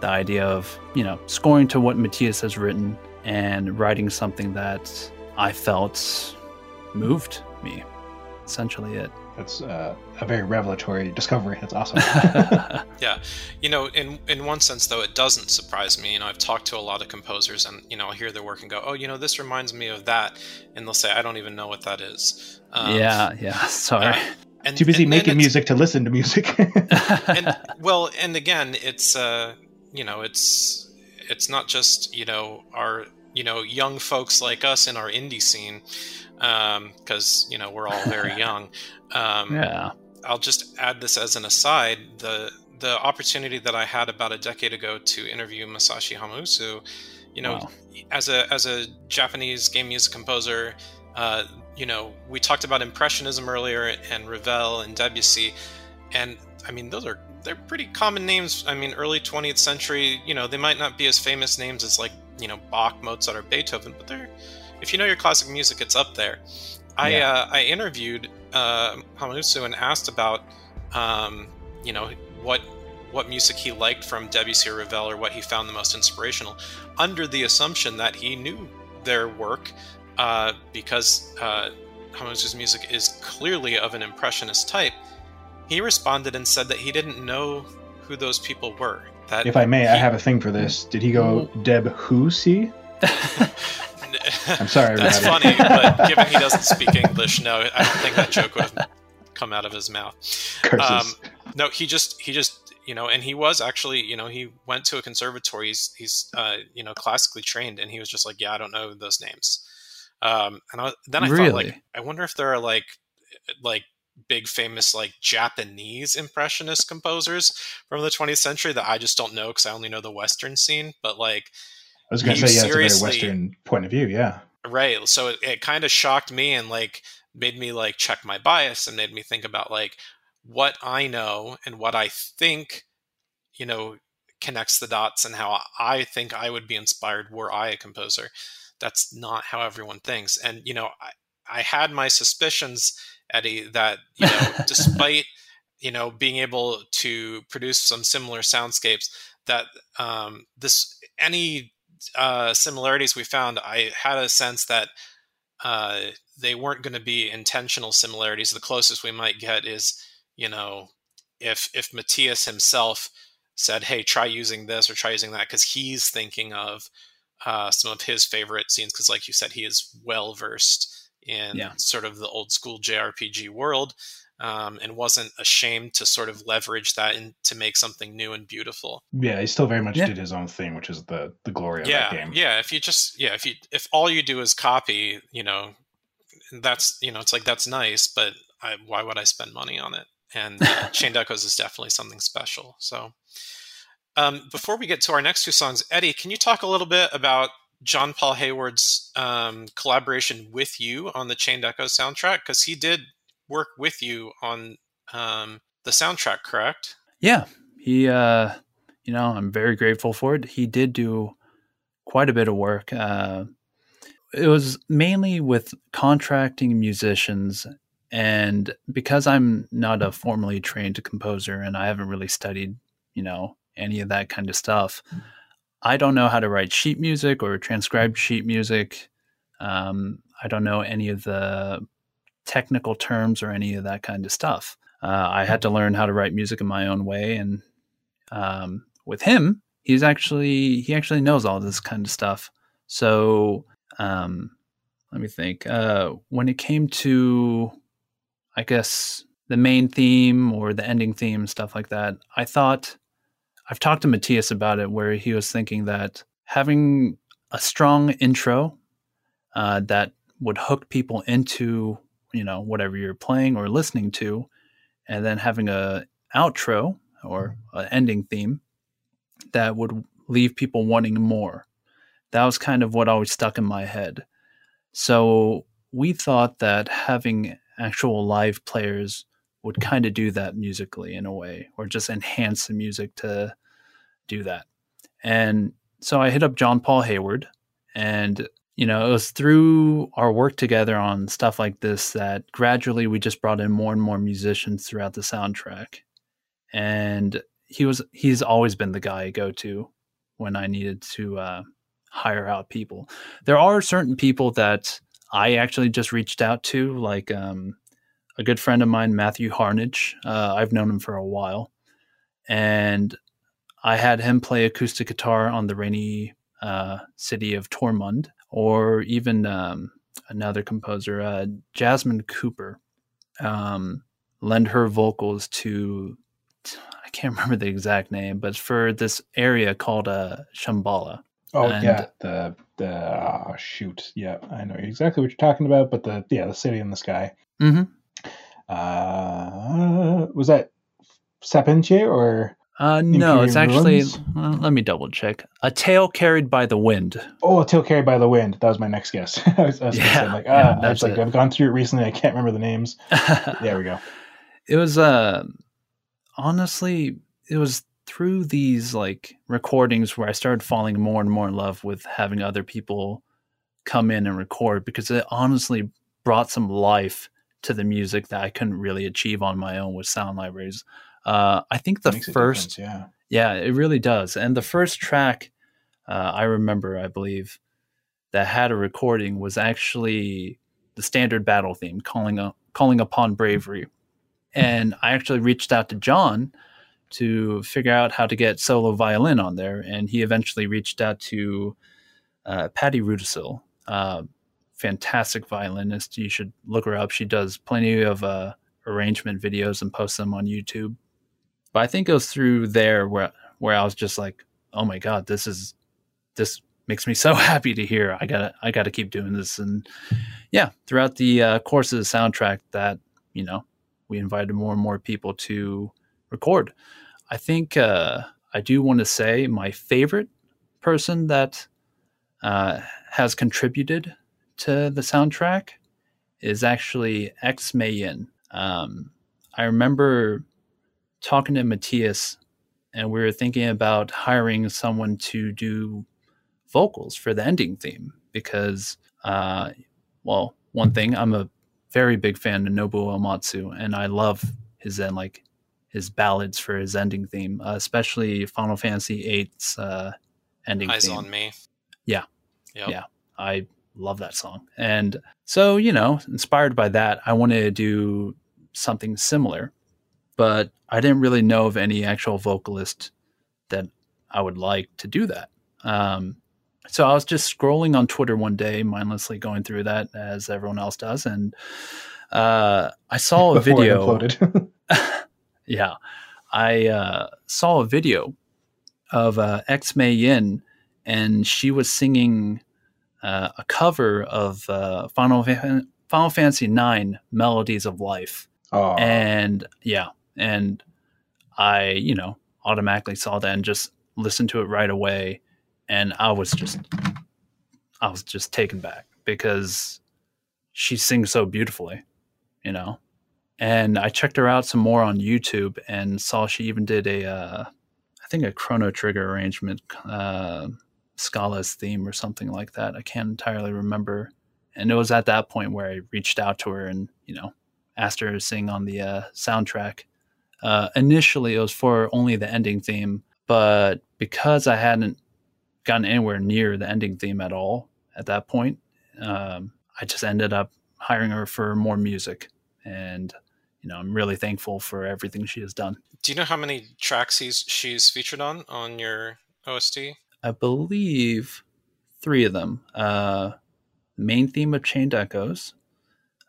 the idea of you know scoring to what Matthias has written and writing something that I felt moved me. Essentially, it. That's uh, a very revelatory discovery. That's awesome. [LAUGHS] [LAUGHS] yeah, you know, in in one sense though, it doesn't surprise me. You know, I've talked to a lot of composers, and you know, I'll hear their work and go, "Oh, you know, this reminds me of that," and they'll say, "I don't even know what that is." Um, yeah, yeah. [LAUGHS] Sorry. Uh, and, Too busy and, making music to listen to music. and, well, and again, it's uh, you know, it's it's not just you know our you know young folks like us in our indie scene because um, you know we're all very [LAUGHS] young. Um, yeah. I'll just add this as an aside. The the opportunity that I had about a decade ago to interview Masashi Hamauzu, you know, wow. as a as a Japanese game music composer, uh, you know, we talked about impressionism earlier and Ravel and Debussy, and I mean those are they're pretty common names. I mean, early 20th century, you know, they might not be as famous names as like you know Bach, Mozart, or Beethoven, but they're if you know your classic music, it's up there. I yeah. uh, I interviewed uh, and asked about um, you know what what music he liked from Debussy or Ravel or what he found the most inspirational, under the assumption that he knew their work uh, because uh, music is clearly of an impressionist type. He responded and said that he didn't know who those people were. That if I may, he, I have a thing for this. Did he go Deb Who see? I'm sorry. That's funny, but given he doesn't speak English, no, I don't think that joke would have come out of his mouth. Um, no, he just he just you know, and he was actually you know he went to a conservatory. He's he's uh, you know classically trained, and he was just like, yeah, I don't know those names. Um, and I, then I really? thought like, I wonder if there are like like big famous like Japanese impressionist composers from the 20th century that I just don't know because I only know the Western scene. But like I was going to say, yeah, it's a very Western point of view. Yeah. Right. So it, it kind of shocked me and like made me like check my bias and made me think about like what I know and what I think, you know, connects the dots and how I think I would be inspired were I a composer. That's not how everyone thinks. And, you know, I, I had my suspicions, Eddie, that, you know, [LAUGHS] despite, you know, being able to produce some similar soundscapes, that um, this any uh, similarities we found, I had a sense that uh, they weren't going to be intentional similarities. The closest we might get is, you know, if if Matthias himself said, "Hey, try using this or try using that," because he's thinking of uh, some of his favorite scenes. Because, like you said, he is well versed in yeah. sort of the old school JRPG world um, and wasn't ashamed to sort of leverage that and to make something new and beautiful. Yeah, he still very much yeah. did his own thing, which is the the glory of yeah, that game. Yeah, if you just yeah, if you if all you do is copy, you know, that's you know, it's like that's nice, but I, why would I spend money on it? And uh, [LAUGHS] Chained Echoes is definitely something special. So, um, before we get to our next two songs, Eddie, can you talk a little bit about John Paul Hayward's um, collaboration with you on the Chained Echoes soundtrack? Because he did work with you on um, the soundtrack, correct? Yeah, he. Uh, you know, I'm very grateful for it. He did do quite a bit of work. Uh, it was mainly with contracting musicians, and because I'm not a formally trained composer and I haven't really studied, you know, any of that kind of stuff. I don't know how to write sheet music or transcribe sheet music. Um, I don't know any of the technical terms or any of that kind of stuff. Uh, I had to learn how to write music in my own way, and um, with him, he's actually he actually knows all this kind of stuff. So um, let me think. Uh, when it came to, I guess the main theme or the ending theme stuff like that, I thought I've talked to Matthias about it, where he was thinking that having a strong intro uh, that would hook people into you know whatever you're playing or listening to and then having a outro or an ending theme that would leave people wanting more. That was kind of what always stuck in my head. So we thought that having actual live players would kind of do that musically in a way, or just enhance the music to do that. And so I hit up John Paul Hayward, and you know, it was through our work together on stuff like this that gradually we just brought in more and more musicians throughout the soundtrack. And he was he's always been the guy I go to when I needed to uh, hire out people. There are certain people that I actually just reached out to, like um, a good friend of mine, Matthew Harnage. Uh, I've known him for a while, and I had him play acoustic guitar on the rainy uh, city of Tormund, or even um, another composer, uh, Jasmine Cooper, um, lend her vocals to. I can't [LAUGHS] remember the exact name, but for this area called uh, Shambhala. Oh and, yeah, the the uh, shoot, yeah, I know exactly what you're talking about. But the yeah, the city in the sky. Mm-hmm. Uh, was that Sapinche or? Uh, no, it's actually. Let me double check. A tale carried by the wind. Oh, a tale carried by the wind. That was my next guess. [LAUGHS] I was, I was yeah, say, like, ah, yeah, I was like, it. I've gone through it recently. I can't remember the names. [LAUGHS] there we go. It was uh, honestly, it was through these like recordings where I started falling more and more in love with having other people come in and record because it honestly brought some life to the music that I couldn't really achieve on my own with sound libraries. Uh, I think the first, yeah, yeah, it really does. And the first track uh, I remember, I believe, that had a recording was actually the standard battle theme, calling up, calling upon bravery. And I actually reached out to John to figure out how to get solo violin on there, and he eventually reached out to uh, Patty Rudisill, uh, fantastic violinist. You should look her up. She does plenty of uh, arrangement videos and posts them on YouTube. But I think it was through there where where I was just like, oh my god, this is this makes me so [LAUGHS] happy to hear. I gotta I gotta keep doing this. And yeah, throughout the uh, course of the soundtrack, that you know, we invited more and more people to record. I think uh, I do want to say my favorite person that uh, has contributed to the soundtrack is actually X Mayin. Um, I remember talking to Matthias, and we were thinking about hiring someone to do vocals for the ending theme because, uh, well, one thing I'm a very big fan of Nobuo Uematsu, and I love his end like his ballads for his ending theme, uh, especially Final Fantasy VIII's uh, ending Eyes theme. on me. Yeah, yep. yeah, I love that song. And so, you know, inspired by that, I wanted to do something similar, but I didn't really know of any actual vocalist that I would like to do that. Um, so I was just scrolling on Twitter one day, mindlessly going through that as everyone else does, and uh, I saw a [LAUGHS] video. [LAUGHS] yeah, I uh, saw a video of uh, X Mei Yin, and she was singing uh, a cover of uh, Final Final Fantasy IX Melodies of Life. Oh. And yeah, and I, you know, automatically saw that and just listened to it right away, and I was just, I was just taken back because she sings so beautifully, you know. And I checked her out some more on YouTube and saw she even did a, uh, I think a Chrono Trigger arrangement. Schala's theme or something like that. I can't entirely remember. And it was at that point where I reached out to her and, you know, asked her to sing on the uh, soundtrack. Uh, initially, it was for only the ending theme, but because I hadn't gotten anywhere near the ending theme at all at that point, um, I just ended up hiring her for more music. And, you know, I'm really thankful for everything she has done. Do you know how many tracks he's, she's featured on on your OST? I believe three of them. Uh, main theme of Chained Echoes.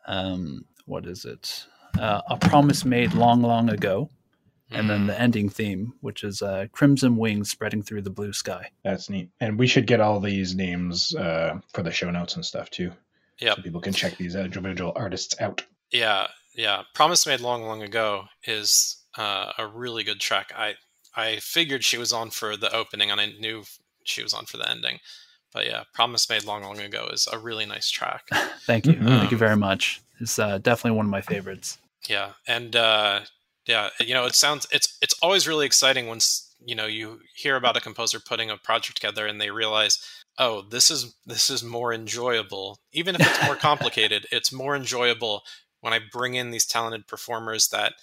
Um, what is it? Uh, a promise made long, long ago. And then the hmm. ending theme, which is uh, Crimson Wings spreading through the blue sky. That's neat. And we should get all these names uh, for the show notes and stuff too. Yeah. So people can check these individual artists out. Yeah. Yeah. Promise Made Long, Long Ago is uh, a really good track. I I figured she was on for the opening, and I knew she was on for the ending. but yeah, Promise Made Long Long Ago is a really nice track. [LAUGHS] Thank you. Mhm. Thank you very much. It's uh, definitely one of my favorites. Yeah, and uh, yeah, you know, it sounds it's it's always really exciting once you know you hear about a composer putting a project together and they realize, oh, this is this is more enjoyable, even if it's more [LAUGHS] complicated. It's more enjoyable when I bring in these talented performers that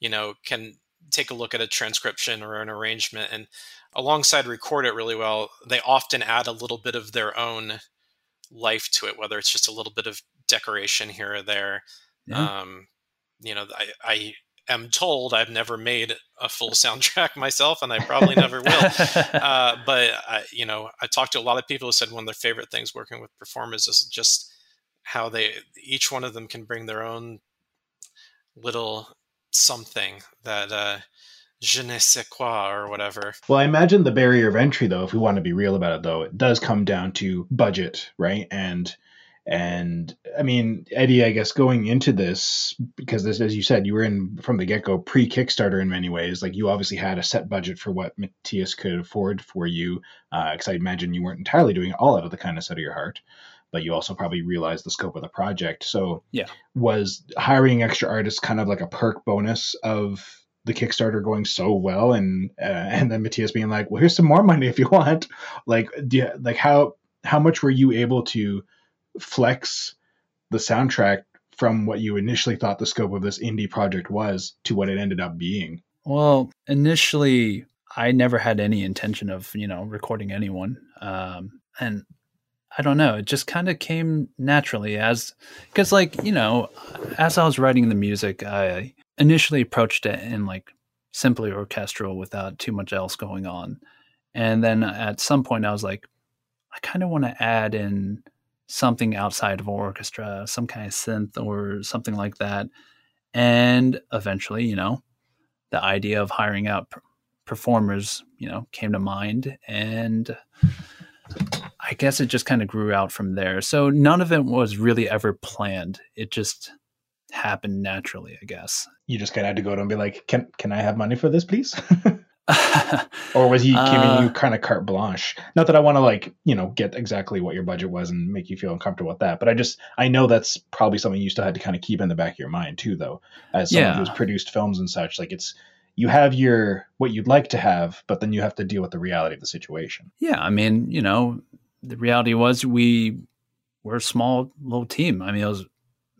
you know can take a look at a transcription or an arrangement and alongside record it really well. They often add a little bit of their own life to it, whether it's just a little bit of decoration here or there. Yeah. Um, you know, I, I am told I've never made a full [LAUGHS] soundtrack myself, and I probably never will. [LAUGHS] Uh, but I, you know, I talked to a lot of people who said one of their favorite things working with performers is just how they each one of them can bring their own little something that uh, je ne sais quoi or whatever. Well, I imagine the barrier of entry, though, if we want to be real about it, though, it does come down to budget, right? And and I mean, Eddie, I guess going into this because this, as you said, you were in from the get go pre Kickstarter in many ways. Like you obviously had a set budget for what Matthias could afford for you, uh, because I imagine you weren't entirely doing it all out of the kindness out of your heart, but you also probably realized the scope of the project. So Yeah. was hiring extra artists kind of like a perk bonus of the Kickstarter going so well, and uh, [LAUGHS] and then Matthias being like, "Well, here's some more money if you want." Like, you, like how how much were you able to flex the soundtrack from what you initially thought the scope of this indie project was to what it ended up being? Well, initially, I never had any intention of, you know, recording anyone. Um, and I don't know, it just kind of came naturally as, because, like, you know, as I was writing the music, I initially approached it in like simply orchestral without too much else going on. And then at some point, I was like, I kind of want to add in something outside of orchestra, some kind of synth or something like that. And eventually, you know, the idea of hiring out performers, you know, came to mind. And I guess it just kind of grew out from there. So none of it was really ever planned. It just happened naturally, I guess. [LAUGHS] You just kind of had to go to him and be like, "Can can I have money for this, please?" [LAUGHS] or was he giving Uh, you kind of carte blanche? Not that I want to like you know get exactly what your budget was and make you feel uncomfortable with that, but I just I know that's probably something you still had to kind of keep in the back of your mind too, though, as someone Yeah. who's produced films and such. Like it's you have your what you'd like to have, but then you have to deal with the reality of the situation. yeah, I mean, you know, the reality was we were a small little team. I mean, it was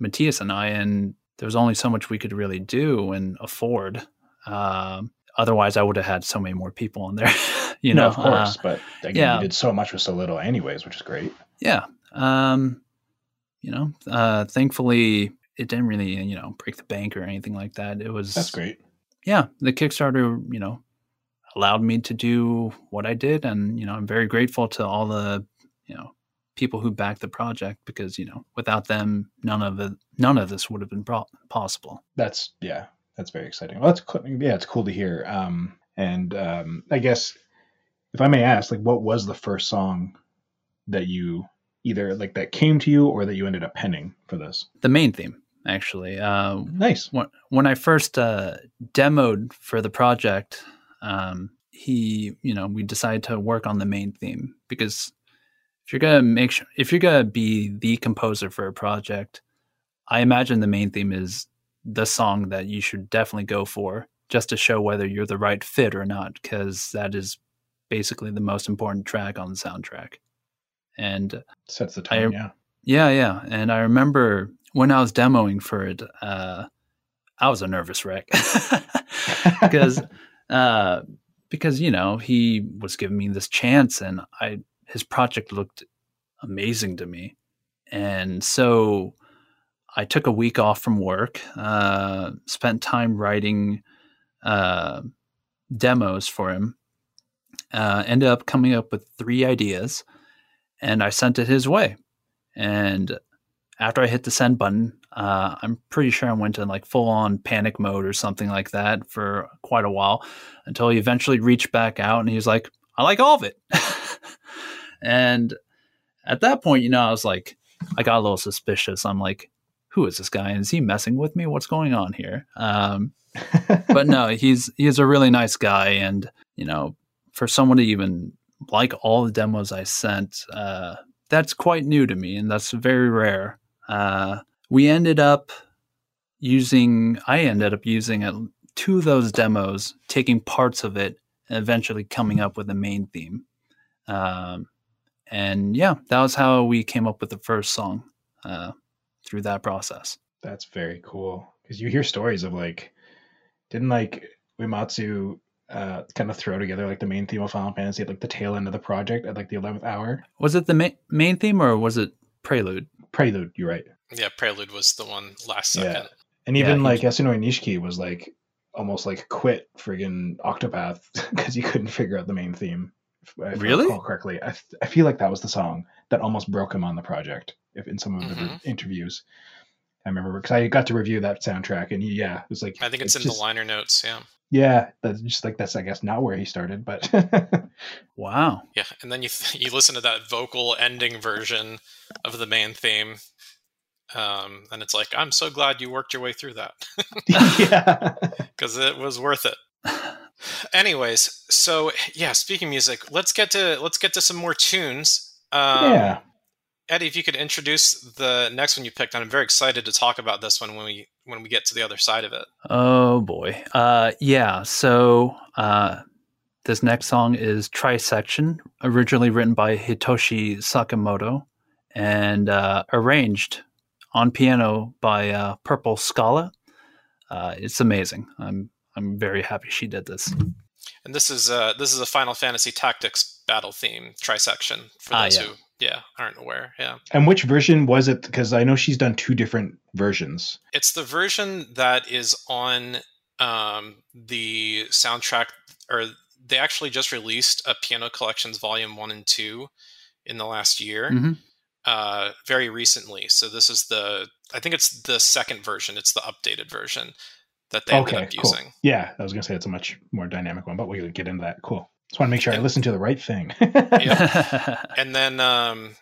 Matthias and I, and there was only so much we could really do and afford. Um, otherwise, I would have had so many more people on there. [LAUGHS] you No, know, of course, uh, but again, yeah. you did so much with so little, anyways, which is great. yeah. Um, you know, uh, thankfully, it didn't really, you know, break the bank or anything like that. It was That's great. yeah, the Kickstarter, you know, allowed me to do what I did, and you know, I'm very grateful to all the, you know, people who backed the project because you know, without them, none of it, none of this would have been pro- possible. That's yeah, that's very exciting. Well, that's cool. yeah, it's cool to hear. Um, and um, I guess if I may ask, like, what was the first song that you either like that came to you or that you ended up penning for this? The main theme, actually, uh, Nice. when when I first uh, demoed for the project, um, he, you know, we decided to work on the main theme because if you're gonna make sure, if you're gonna be the composer for a project, I imagine the main theme is the song that you should definitely go for, just to show whether you're the right fit or not, because that is basically the most important track on the soundtrack. And Sets the tone. I- yeah. yeah, yeah. And I remember when I was demoing for it, uh, I was a nervous wreck [LAUGHS] because [LAUGHS] uh, because you know he was giving me this chance, and I his project looked amazing to me, and so I took a week off from work, uh, spent time writing uh, demos for him. Uh, ended up coming up with three ideas, and I sent it his way. And after I hit the send button, uh, I'm pretty sure I went in like full on panic mode or something like that for quite a while until he eventually reached back out and he was like, I like all of it. [LAUGHS] and at that point, you know, I was like, I got a little suspicious. I'm like, who is this guy? Is he messing with me? What's going on here? Um, [LAUGHS] but no, he's he's a really nice guy, and you know, for someone to even like all the demos I sent, uh, that's quite new to me, and that's very rare. Uh, we ended up using, I ended up using a, two of those demos, taking parts of it, and eventually coming up with a main theme. Um, and yeah, that was how we came up with the first song uh, through that process. That's very cool because you hear stories of like, didn't like Uematsu uh, kind of throw together like the main theme of Final Fantasy at like the tail end of the project at like the eleventh hour. Was it the ma- main theme or was it Prelude? Prelude, you're right. Yeah, Prelude was the one last second. Yeah. And even yeah, like he... Yasunori Nishiki was like almost like quit friggin' Octopath [LAUGHS] because he couldn't figure out the main theme. If really? I correctly, I, I feel like that was the song that almost broke him on the project. If in some of mm-hmm. the interviews, I remember because I got to review that soundtrack, and he, yeah, it was like I think it's, it's in just, the liner notes. Yeah. Yeah, that's just like that's I guess not where he started, but [LAUGHS] wow. Yeah, and then you [LAUGHS] you listen to that vocal ending version of the main theme, um, and it's like I'm so glad you worked your way through that. [LAUGHS] yeah, because it was worth it. Anyways, so yeah, speaking music, let's get to let's get to some more tunes. Um, yeah. Eddie, if you could introduce the next one you picked, I'm very excited to talk about this one when we when we get to the other side of it. Oh boy, uh, yeah. So uh, this next song is Trisection, originally written by Hitoshi Sakimoto and uh, arranged on piano by uh, PurpleSchala. Uh, it's amazing. I'm I'm very happy she did this. And this is uh, this is a Final Fantasy Tactics battle theme Trisection for ah, those ah, yeah. who yeah aren't aware yeah and which version was it because i know she's done two different versions it's the version that is on um, the soundtrack or they actually just released a piano collections volume one and two in the last year mm-hmm. uh, very recently so this is the i think it's the second version it's the updated version that they okay, ended up cool. using yeah i was gonna say it's a much more dynamic one but we'll get into that cool just want to make sure and, I listen to the right thing. yeah. [LAUGHS] [LAUGHS] And then, um,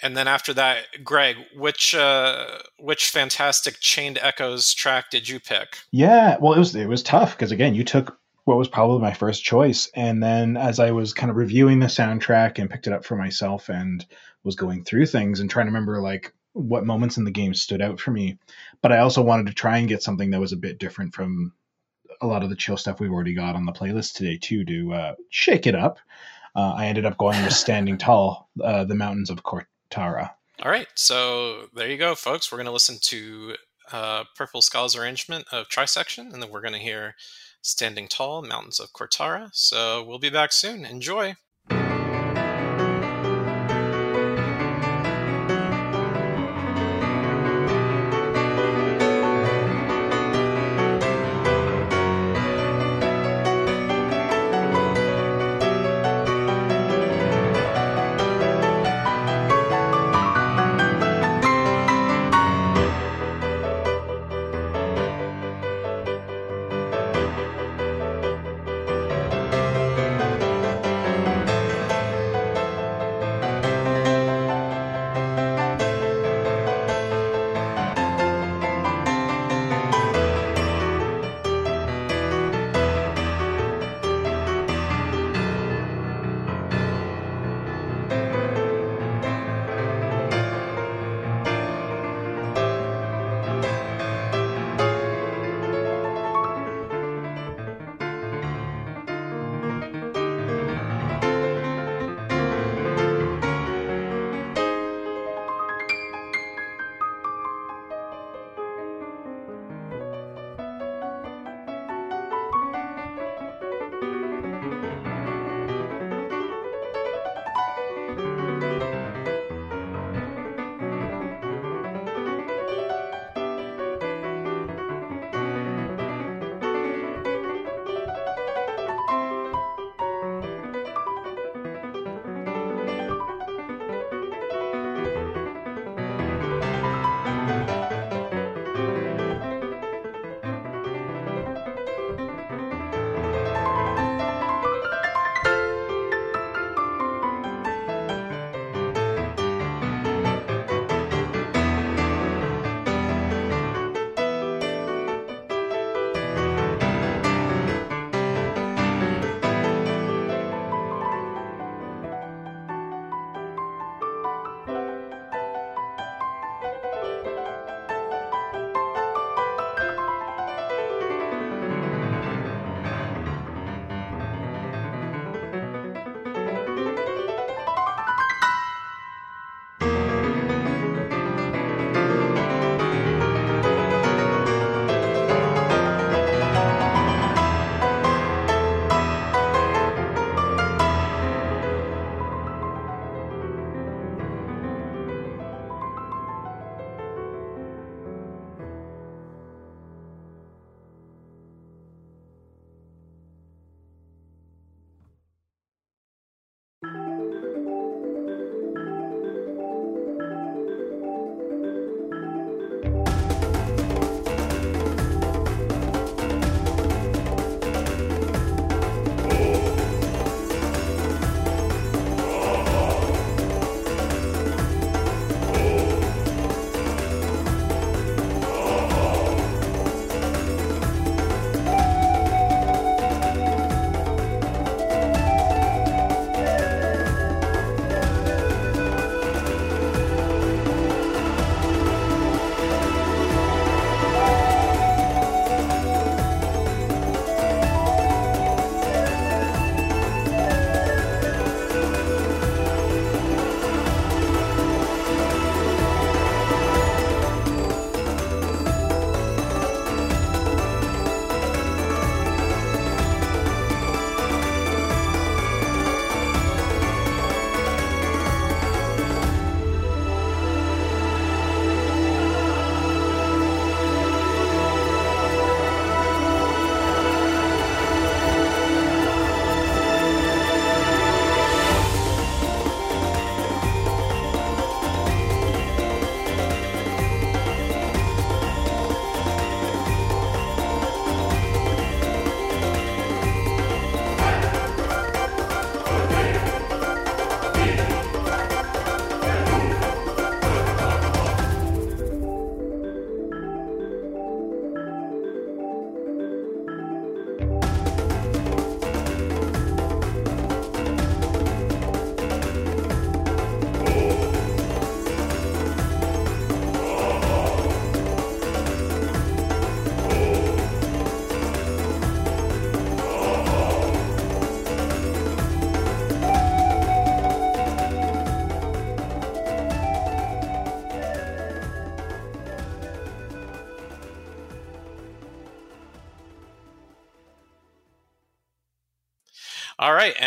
and then after that, Greg, which uh, which fantastic Chained Echoes track did you pick? Yeah, well, it was it was tough because again, you took what was probably my first choice, and then as I was kind of reviewing the soundtrack and picked it up for myself and was going through things and trying to remember like what moments in the game stood out for me, but I also wanted to try and get something that was a bit different from a lot of the chill stuff we've already got on the playlist today too to uh, shake it up. Uh, I ended up going with "Standing [LAUGHS] Tall," uh, the mountains of Kortara. All right, so there you go, folks. We're going to listen to uh, PurpleSchala's arrangement of Trisection, and then we're going to hear "Standing Tall," Mountains of Kortara. So we'll be back soon. Enjoy.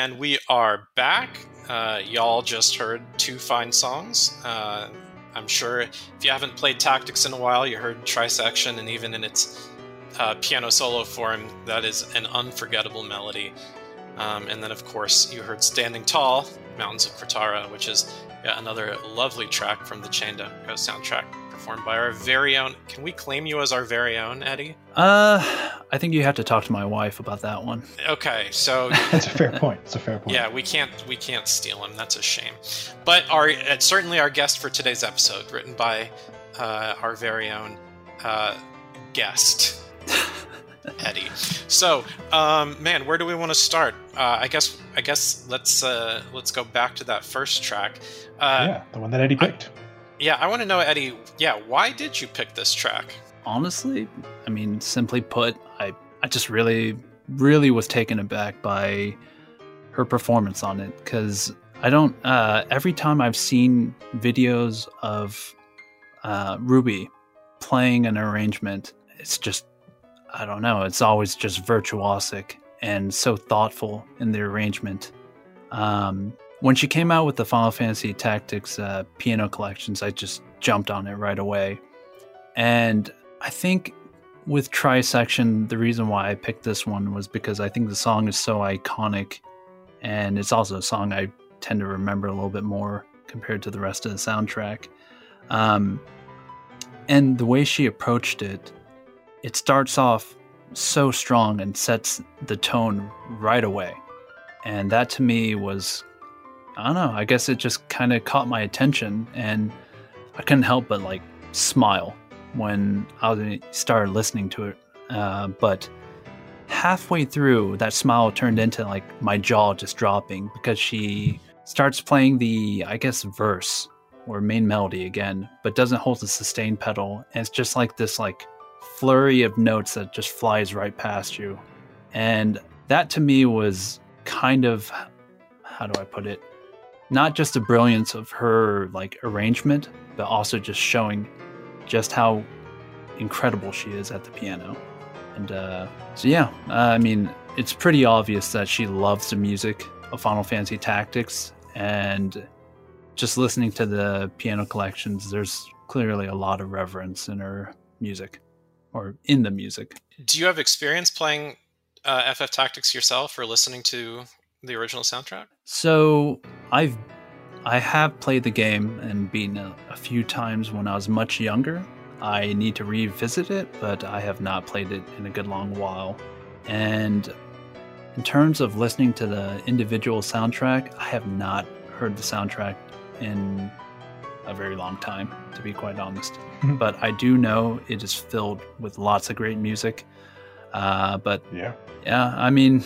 And we are back. Uh, y'all just heard two fine songs. Uh, I'm sure if you haven't played Tactics in a while, you heard Trisection, and even in its uh, piano solo form, that is an unforgettable melody. Um, and then, of course, you heard Standing Tall, Mountains of Kortara, which is yeah, another lovely track from the Chained Echo soundtrack performed by our very own. Can we claim you as our very own, Eddie? Uh, I think you have to talk to my wife about that one. Okay, so [LAUGHS] That's a fair point. It's a fair point. yeah, we can't we can't steal him. That's a shame. But our uh, certainly our guest for today's episode, written by uh, our very own uh, guest. [LAUGHS] Eddie. So, um, man, where do we want to start? Uh, I guess I guess let's uh, let's go back to that first track. Uh, yeah, the one that Eddie picked. Yeah, I want to know, Eddie. Yeah, why did you pick this track? Honestly, I mean, simply put, I I just really really was taken aback by her performance on it because I don't. Uh, every time I've seen videos of uh, Ruby playing an arrangement, it's just I don't know. It's always just virtuosic and so thoughtful in the arrangement. Um, when she came out with the Final Fantasy Tactics uh, piano collections, I just jumped on it right away. And I think with Trisection, the reason why I picked this one was because I think the song is so iconic, and it's also a song I tend to remember a little bit more compared to the rest of the soundtrack. Um, and the way she approached it, it starts off so strong and sets the tone right away. And that to me was, I don't know, I guess it just kind of caught my attention and I couldn't help but like smile when I started listening to it. Uh, but halfway through, that smile turned into like my jaw just dropping because she starts playing the, I guess, verse or main melody again, but doesn't hold the sustain pedal. And it's just like this, like, flurry of notes that just flies right past you. And that to me was kind of how do I put it? Not just the brilliance of her like arrangement, but also just showing just how incredible she is at the piano. And uh, so yeah, uh, I mean, it's pretty obvious that she loves the music of Final Fantasy Tactics and just listening to the piano collections, there's clearly a lot of reverence in her music or in the music. Do you have experience playing uh, FF Tactics yourself or listening to the original soundtrack? So I've I have played the game and beaten it a few times when I was much younger. I need to revisit it, but I have not played it in a good long while. And in terms of listening to the individual soundtrack, I have not heard the soundtrack in a very long time, to be quite honest. [LAUGHS] but I do know it is filled with lots of great music. Uh, but Yeah. yeah, I mean,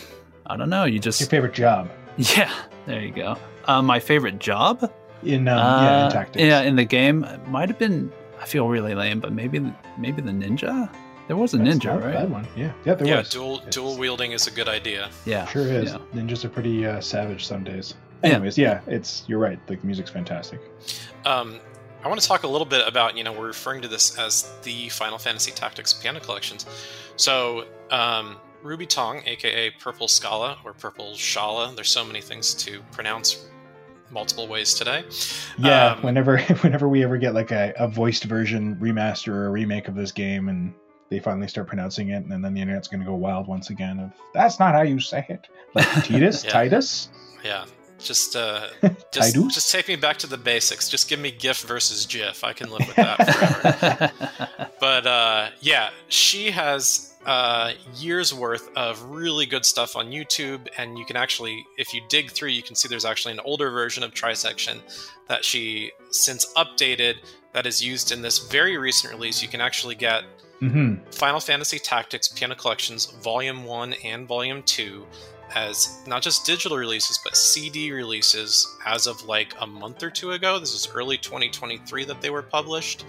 I don't know. You just Your favorite job yeah, there you go. Uh, my favorite job? in um, yeah in Uh, tactics. Yeah, in the game might have been. I feel really lame, but maybe maybe the ninja. There was a That's ninja, not a right? bad one. Yeah, yeah, there yeah, was. dual It's- dual wielding is a good idea. Yeah, Sure is. Yeah. Ninjas are pretty uh, savage some days. Yeah. Anyways, yeah. it's you're right. Like the music's fantastic. Um, I want to talk a little bit about you know we're referring to this as the Final Fantasy Tactics piano collections. So um, Ruby Toung, aka PurpleSchala or PurpleSchala, there's so many things to pronounce multiple ways today. Yeah, Um, whenever [LAUGHS] whenever we ever get like a, a voiced version remaster or a remake of this game and they finally start pronouncing it and then the internet's going to go wild once again of that's not how you say it. Like [LAUGHS] Titus, Yeah. Titus, Yeah, just uh, [LAUGHS] just Tidus? just take me back to the basics. Just give me GIF versus GIF. I can live with that forever. but uh, yeah, she has uh, years worth of really good stuff on YouTube, and you can actually, if you dig through, you can see there's actually an older version of Trisection that she since updated that is used in this very recent release. You can actually get hmm Final Fantasy Tactics Piano Collections Volume 1 and Volume 2 as not just digital releases, but CD releases as of like a month or two ago. This is early 2023 that they were published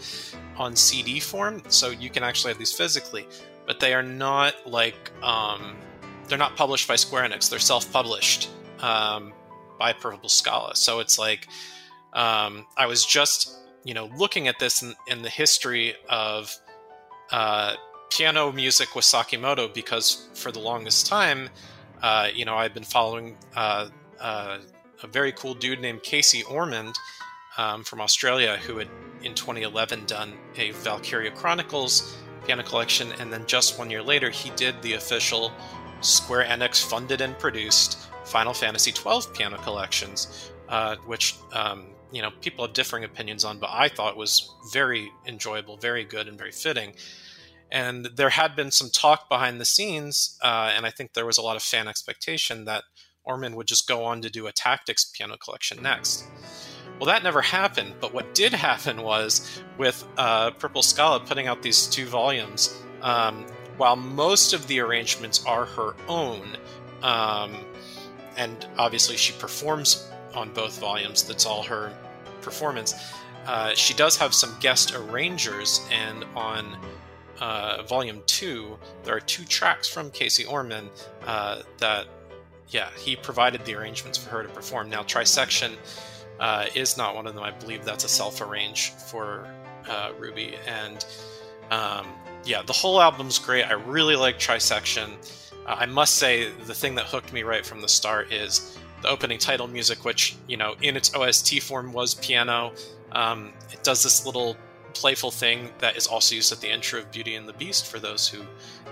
on CD form, so you can actually have these physically. But they are not like, um, they're not published by Square Enix, they're self published um, by PurpleSchala. So it's like, um, I was just, you know, looking at this in, in the history of uh, piano music with Sakimoto because for the longest time, uh, you know, I've been following uh, uh, a very cool dude named Casey Ormond um, from Australia who had in 2011 done a Valkyria Chronicles piano collection, and then just one year later, he did the official Square Enix funded and produced Final Fantasy XII piano collections, uh, which um, you know people have differing opinions on, but I thought was very enjoyable, very good, and very fitting. And there had been some talk behind the scenes, uh, and I think there was a lot of fan expectation that Ormond would just go on to do a Tactics piano collection next. Well, that never happened, but what did happen was with uh, PurpleSchala putting out these two volumes, um, while most of the arrangements are her own, um, and obviously she performs on both volumes, that's all her performance. Uh, she does have some guest arrangers, and on uh, volume two, there are two tracks from Casey Ormond uh, that, yeah, he provided the arrangements for her to perform. Now, Trisection uh, is not one of them. I believe that's a self arrange for uh, Ruby. And um, yeah, the whole album's great. I really like Trisection. Uh, I must say, the thing that hooked me right from the start is the opening title music, which, you know, in its OST form was piano. Um, it does this little playful thing that is also used at the intro of Beauty and the Beast for those who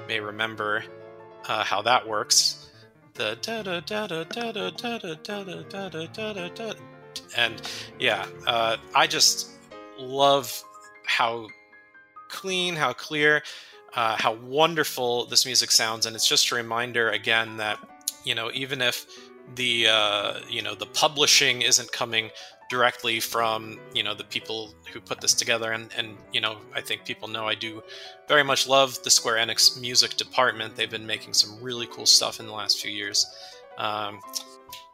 may remember uh, how that works. The da da da da da da da da da da da da da and yeah, uh, I just love how clean, how clear, uh, how wonderful this music sounds, and it's just a reminder again that you know even if the uh, you know the publishing isn't coming directly from you know the people who put this together. And and you know i think people know i do very much love the square enix music department. They've been making some really cool stuff in the last few years. Um,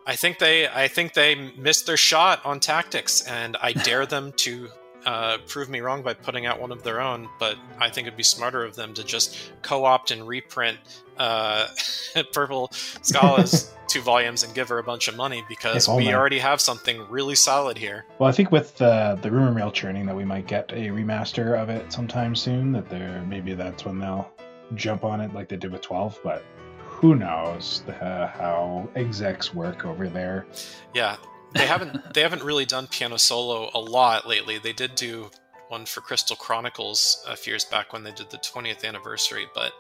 I think they I think they missed their shot on tactics, and I [LAUGHS] dare them to uh, prove me wrong by putting out one of their own. But I think it'd be smarter of them to just co-opt and reprint uh, [LAUGHS] PurpleSchala's [LAUGHS] two volumes and give her a bunch of money because we already have something really solid here. Well, I think with uh, the rumor mill churning that we might get a remaster of it sometime soon. That there maybe that's when they'll jump on it like they did with 12. But who knows uh, how execs work over there. Yeah, they haven't they haven't really done piano solo a lot lately. They did do one for Crystal Chronicles a few years back when they did the 20th anniversary, but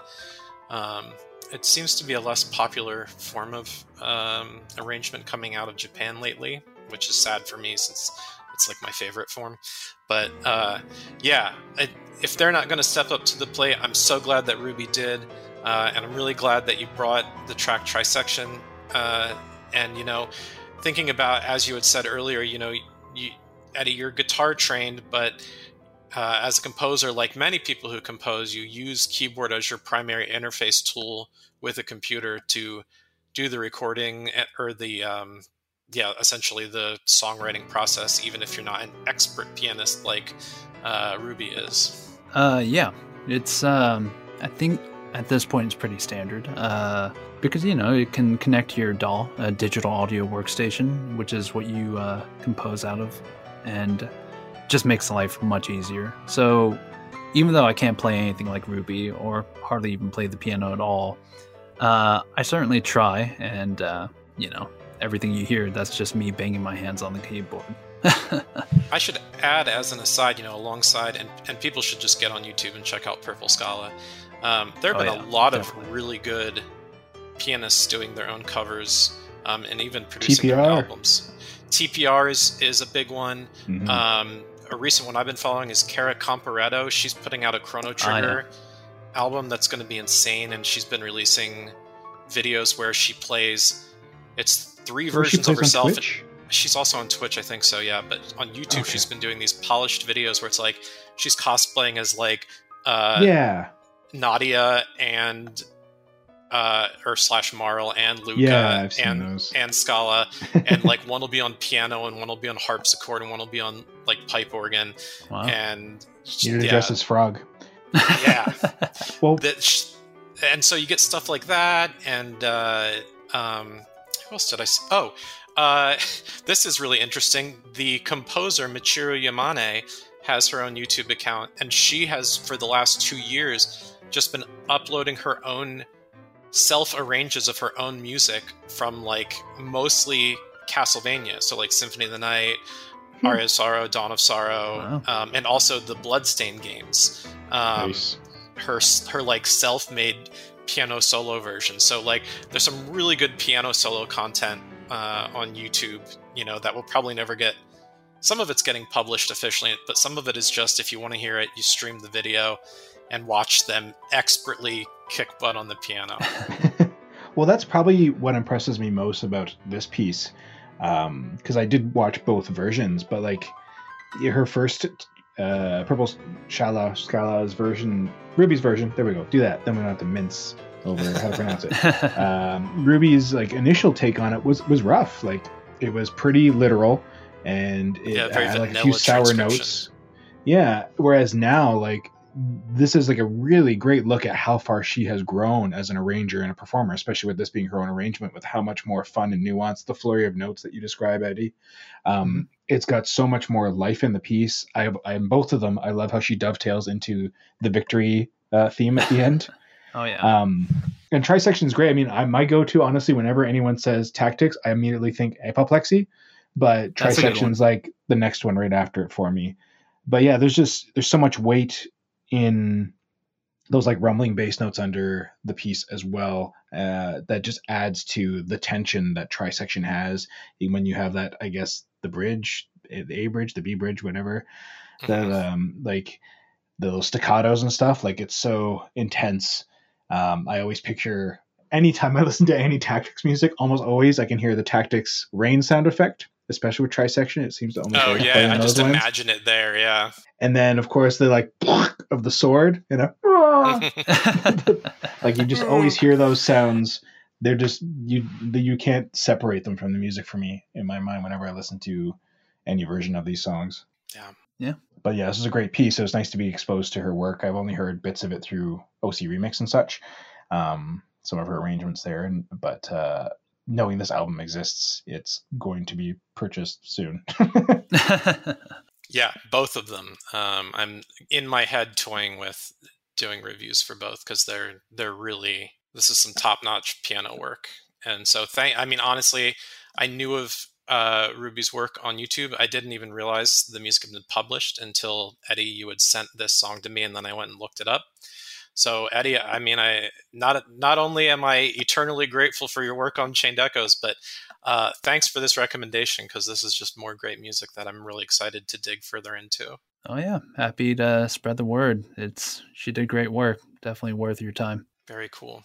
um, it seems to be a less popular form of um, arrangement coming out of Japan lately, which is sad for me since it's like my favorite form. But uh, yeah, it, if they're not going to step up to the plate, I'm so glad that Ruby did. Uh, and I'm really glad that you brought the track trisection. Uh, and you know, thinking about as you had said earlier, you know, you, Eddie, you're guitar trained, but uh, as a composer, like many people who compose, you use keyboard as your primary interface tool with a computer to do the recording eh, or the um, yeah, essentially the songwriting process, even if you're not an expert pianist like uh, Ruby is. Uh, yeah, it's um, I think at this point it's pretty standard uh, because you know it can connect to your DAW, a digital audio workstation, which is what you uh, compose out of, and just makes life much easier. So even though I can't play anything like Ruby or hardly even play the piano at all, uh, I certainly try, and uh, you know everything you hear that's just me banging my hands on the keyboard. [LAUGHS] I should add, as an aside, you know, alongside, and, and people should just get on YouTube and check out PurpleSchala. Um, there have oh, been yeah, a lot definitely. of really good pianists doing their own covers um, and even producing their albums. TPR is, is a big one. Mm-hmm. Um, a recent one I've been following is Kara Comparetto. She's putting out a Chrono Trigger album that's going to be insane, and she's been releasing videos where she plays. It's three where versions of herself. She's also on Twitch, I think so, yeah. But on YouTube, okay. she's been doing these polished videos where it's like she's cosplaying as like uh, yeah Nadia and uh, or slash Marl and Luca yeah, and those. and Schala, [LAUGHS] and like one will be on piano and one will be on harpsichord and one will be on like pipe organ. Wow. And you yeah. dress as Frog. Yeah. [LAUGHS] well, that, and so you get stuff like that, and uh, um, who else did I? See? Oh, uh, [LAUGHS] this is really interesting. The composer Michiru Yamane has her own YouTube account, and she has for the last two years just been uploading her own self arranges of her own music from like mostly Castlevania, so like Symphony of the Night, Hmm. Aria of Sorrow, Dawn of Sorrow, Wow. um, and also the Bloodstained games. Um, Nice. her her like self-made piano solo version. So like there's some really good piano solo content uh, on YouTube. You know that will probably never get. Some of it's getting published officially, but some of it is just if you want to hear it, you stream the video and watch them expertly kick butt on the piano. [LAUGHS] well, that's probably what impresses me most about this piece, because I did watch both versions, but like her first uh, Purple Shala Scala's version, Ruby's version. There we go. Do that. Then we don't have to mince over how to pronounce it. [LAUGHS] um, Ruby's like initial take on it was was rough. Like it was pretty literal, and it Yeah, had like a few sour notes. Yeah. Whereas now, like this is like a really great look at how far she has grown as an arranger and a performer, especially with this being her own arrangement, with how much more fun and nuanced the flurry of notes that you describe, Eddie. Um, It's got so much more life in the piece. I, I in both of them. I love how she dovetails into the victory uh, theme at the [LAUGHS] end. oh yeah. Um, and trisection is great. I mean, I, my go-to, honestly, whenever anyone says tactics, I immediately think apoplexy, but That's good trisection's like the next one right after it for me. But yeah, there's just there's so much weight in those like rumbling bass notes under the piece as well uh, that just adds to the tension that trisection has when you have that i guess the bridge eh, the a bridge the b bridge whatever that Mhm. um like those staccatos and stuff like it's so intense um i always picture anytime i [LAUGHS] listen to any tactics music almost always i can hear the tactics rain sound effect especially with trisection it seems to almost Oh always play yeah, in I just ones. imagine it there. Yeah. and then of course the like of the sword you know [LAUGHS] [LAUGHS] like you just always hear those sounds they're just you you can't separate them from the music for me in my mind whenever i listen to any version of these songs Yeah. Yeah. but yeah this is a great piece it was nice to be exposed to her work i've only heard bits of it through oc remix and such um some of her arrangements there and but uh knowing this album exists it's going to be purchased soon [LAUGHS] Yeah, both of them. Um, I'm in my head toying with doing reviews for both because they're they're really this is some top notch piano work. And so thank I mean honestly, I knew of uh, Ruby's work on YouTube. I didn't even realize the music had been published until Eddie you had sent this song to me, and then I went and looked it up. So Eddie, I mean, I not not only am I eternally grateful for your work on Chained Echoes, but uh, thanks for this recommendation because this is just more great music that I'm really excited to dig further into. oh yeah. Happy to spread the word. It's she did great work. Definitely worth your time. Very cool.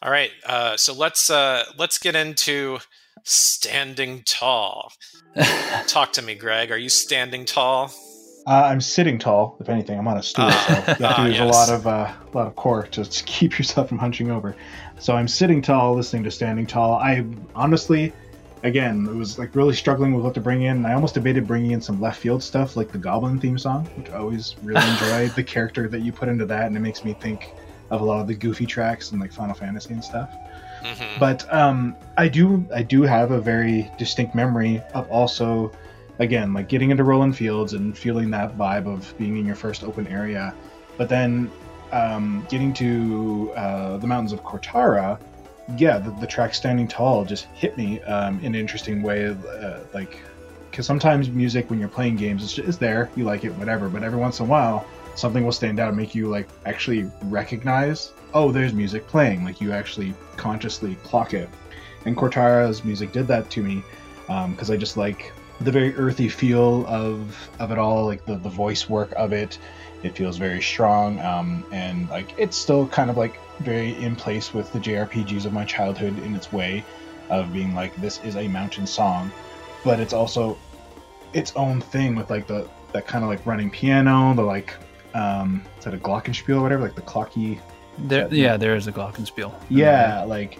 All right, uh, so let's uh, let's get into standing tall. [LAUGHS] Talk to me, Greg. Are you standing tall? Uh, I'm sitting tall. If anything, I'm on a stool, Ah, so you have to [LAUGHS] ah, use a lot of uh, a lot of core to s- keep yourself from hunching over. So I'm sitting tall, listening to standing tall. I honestly, again, it was like really struggling with what to bring in. I almost debated bringing in some left field stuff, like the Goblin theme song, which I always really [LAUGHS] enjoy the character that you put into that, and it makes me think of a lot of the goofy tracks and like Final Fantasy and stuff hmm but um, I do I do have a very distinct memory of also again like getting into Rohlan Fields and feeling that vibe of being in your first open area, but then um, getting to uh, the mountains of Kortara. Yeah, the, the track "Standing Tall" just hit me um, in an interesting way. Uh, like, because sometimes music when you're playing games it's, just, it's there, you like it, whatever. But every once in a while, something will stand out and make you like actually recognize oh there's music playing like you actually consciously clock it and Kortara's music did that to me because i just like the very earthy feel of of it all like the, the voice work of it it feels very strong um, and like it's still kind of like very in place with the jrpgs of my childhood in its way of being like this is a mountain song but it's also its own thing with like the that kind of like running piano the like um is that a glockenspiel or whatever like the clocky There, yeah, there is a glockenspiel. yeah like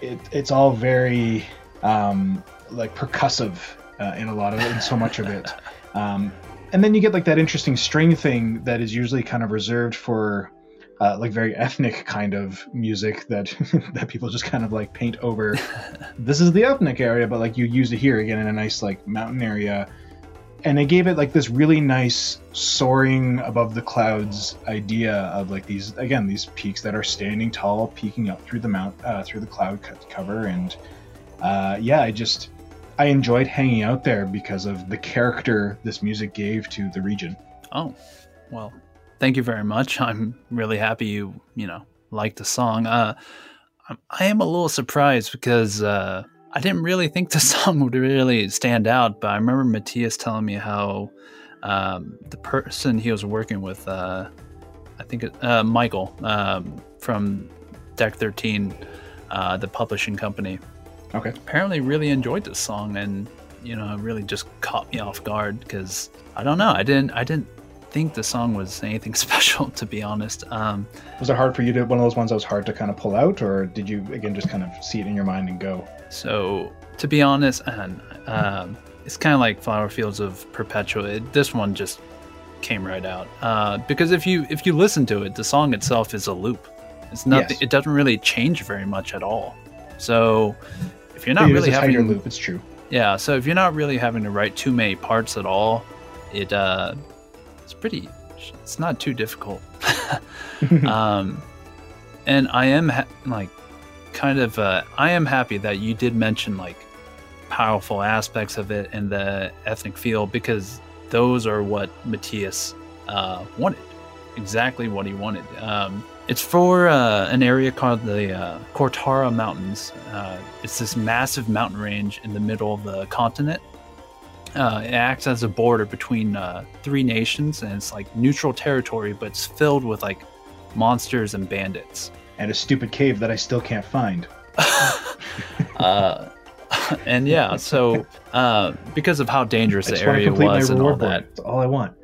it, it's all very um like percussive uh, in a lot of it and so much of it. Um and then you get like that interesting string thing that is usually kind of reserved for uh, like very ethnic kind of music that [LAUGHS] that people just kind of like paint over. [LAUGHS] This is the ethnic area but like you use it here again in a nice like mountain area. And it gave it like this really nice soaring above the clouds idea of like these again these peaks that are standing tall peeking up through the mount uh, through the cloud cover. And uh, yeah i just i enjoyed hanging out there because of the character this music gave to the region. Oh well thank you very much. I'm really happy you you know liked the song. Uh i am a little surprised because uh I didn't really think the [LAUGHS] song would really stand out, but I remember Matthias telling me how um, the person he was working with, uh, I think uh, Michael um, from Deck 13, uh, the publishing company, okay, apparently really enjoyed this song, and you know, really just caught me off guard because I don't know, I didn't, I didn't think the song was [LAUGHS] anything special, to be honest. Um, was it hard for you to one of those ones that was hard to kind of pull out, or did you again just kind of see it in your mind and go? So, to be honest, and um, it's kind of like Flower Fields of Perpetua. It, this one just came right out uh, because if you if you listen to it, the song itself is a loop. It's not. Yes. It doesn't really change very much at all. So, if you're not really having a loop, it's true. Yeah. So if you're not really having to write too many parts at all, it uh, it's pretty. It's not too difficult. [LAUGHS] um, and I am ha- like kind of. Uh, I am happy that you did mention like powerful aspects of it and the ethnic feel because those are what Matthias uh, wanted. Exactly what he wanted. Um, it's for uh, an area called the uh, Kortara Mountains. Uh, it's this massive mountain range in the middle of the continent uh, it acts as a border between uh, three nations, and it's like neutral territory, but it's filled with like monsters and bandits. And a stupid cave that I still can't find. [LAUGHS] uh, [LAUGHS] and yeah, so uh, because of how dangerous the area was and all that, that's all I want.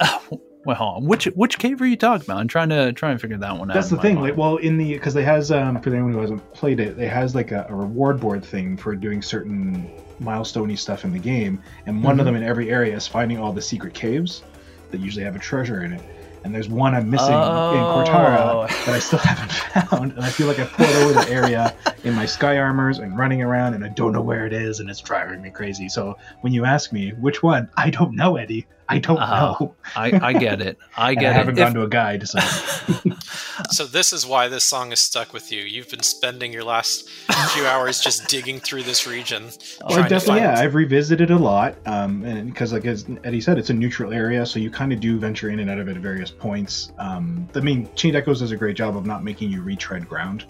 [LAUGHS] well, hold on. Which which cave are you talking about? I'm trying to try and figure that one out. That's the thing. Mind. Like, well, in the because they has um for anyone who hasn't played it, it has like a, a reward board thing for doing certain milestoney stuff in the game, and one mm-hmm. of them in every area is finding all the secret caves that usually have a treasure in it. And there's one I'm missing oh. in Kortara that I still [LAUGHS] haven't found, and I feel like I poured over the area in my sky armors and running around, and I don't know where it is, and it's driving me crazy. So when you ask me which one, I don't know, Eddie. I don't uh, know. I, I get it. I get it. I haven't it. gone if... to a guide. So. [LAUGHS] so this is why this song is stuck with you. You've been spending your last few hours just digging through this region. Well, definitely, yeah. I've revisited a lot, um, and because like as Eddie said, it's a neutral area, so you kind of do venture in and out of it at various points. Um, I mean, Chained Echoes does a great job of not making you retread ground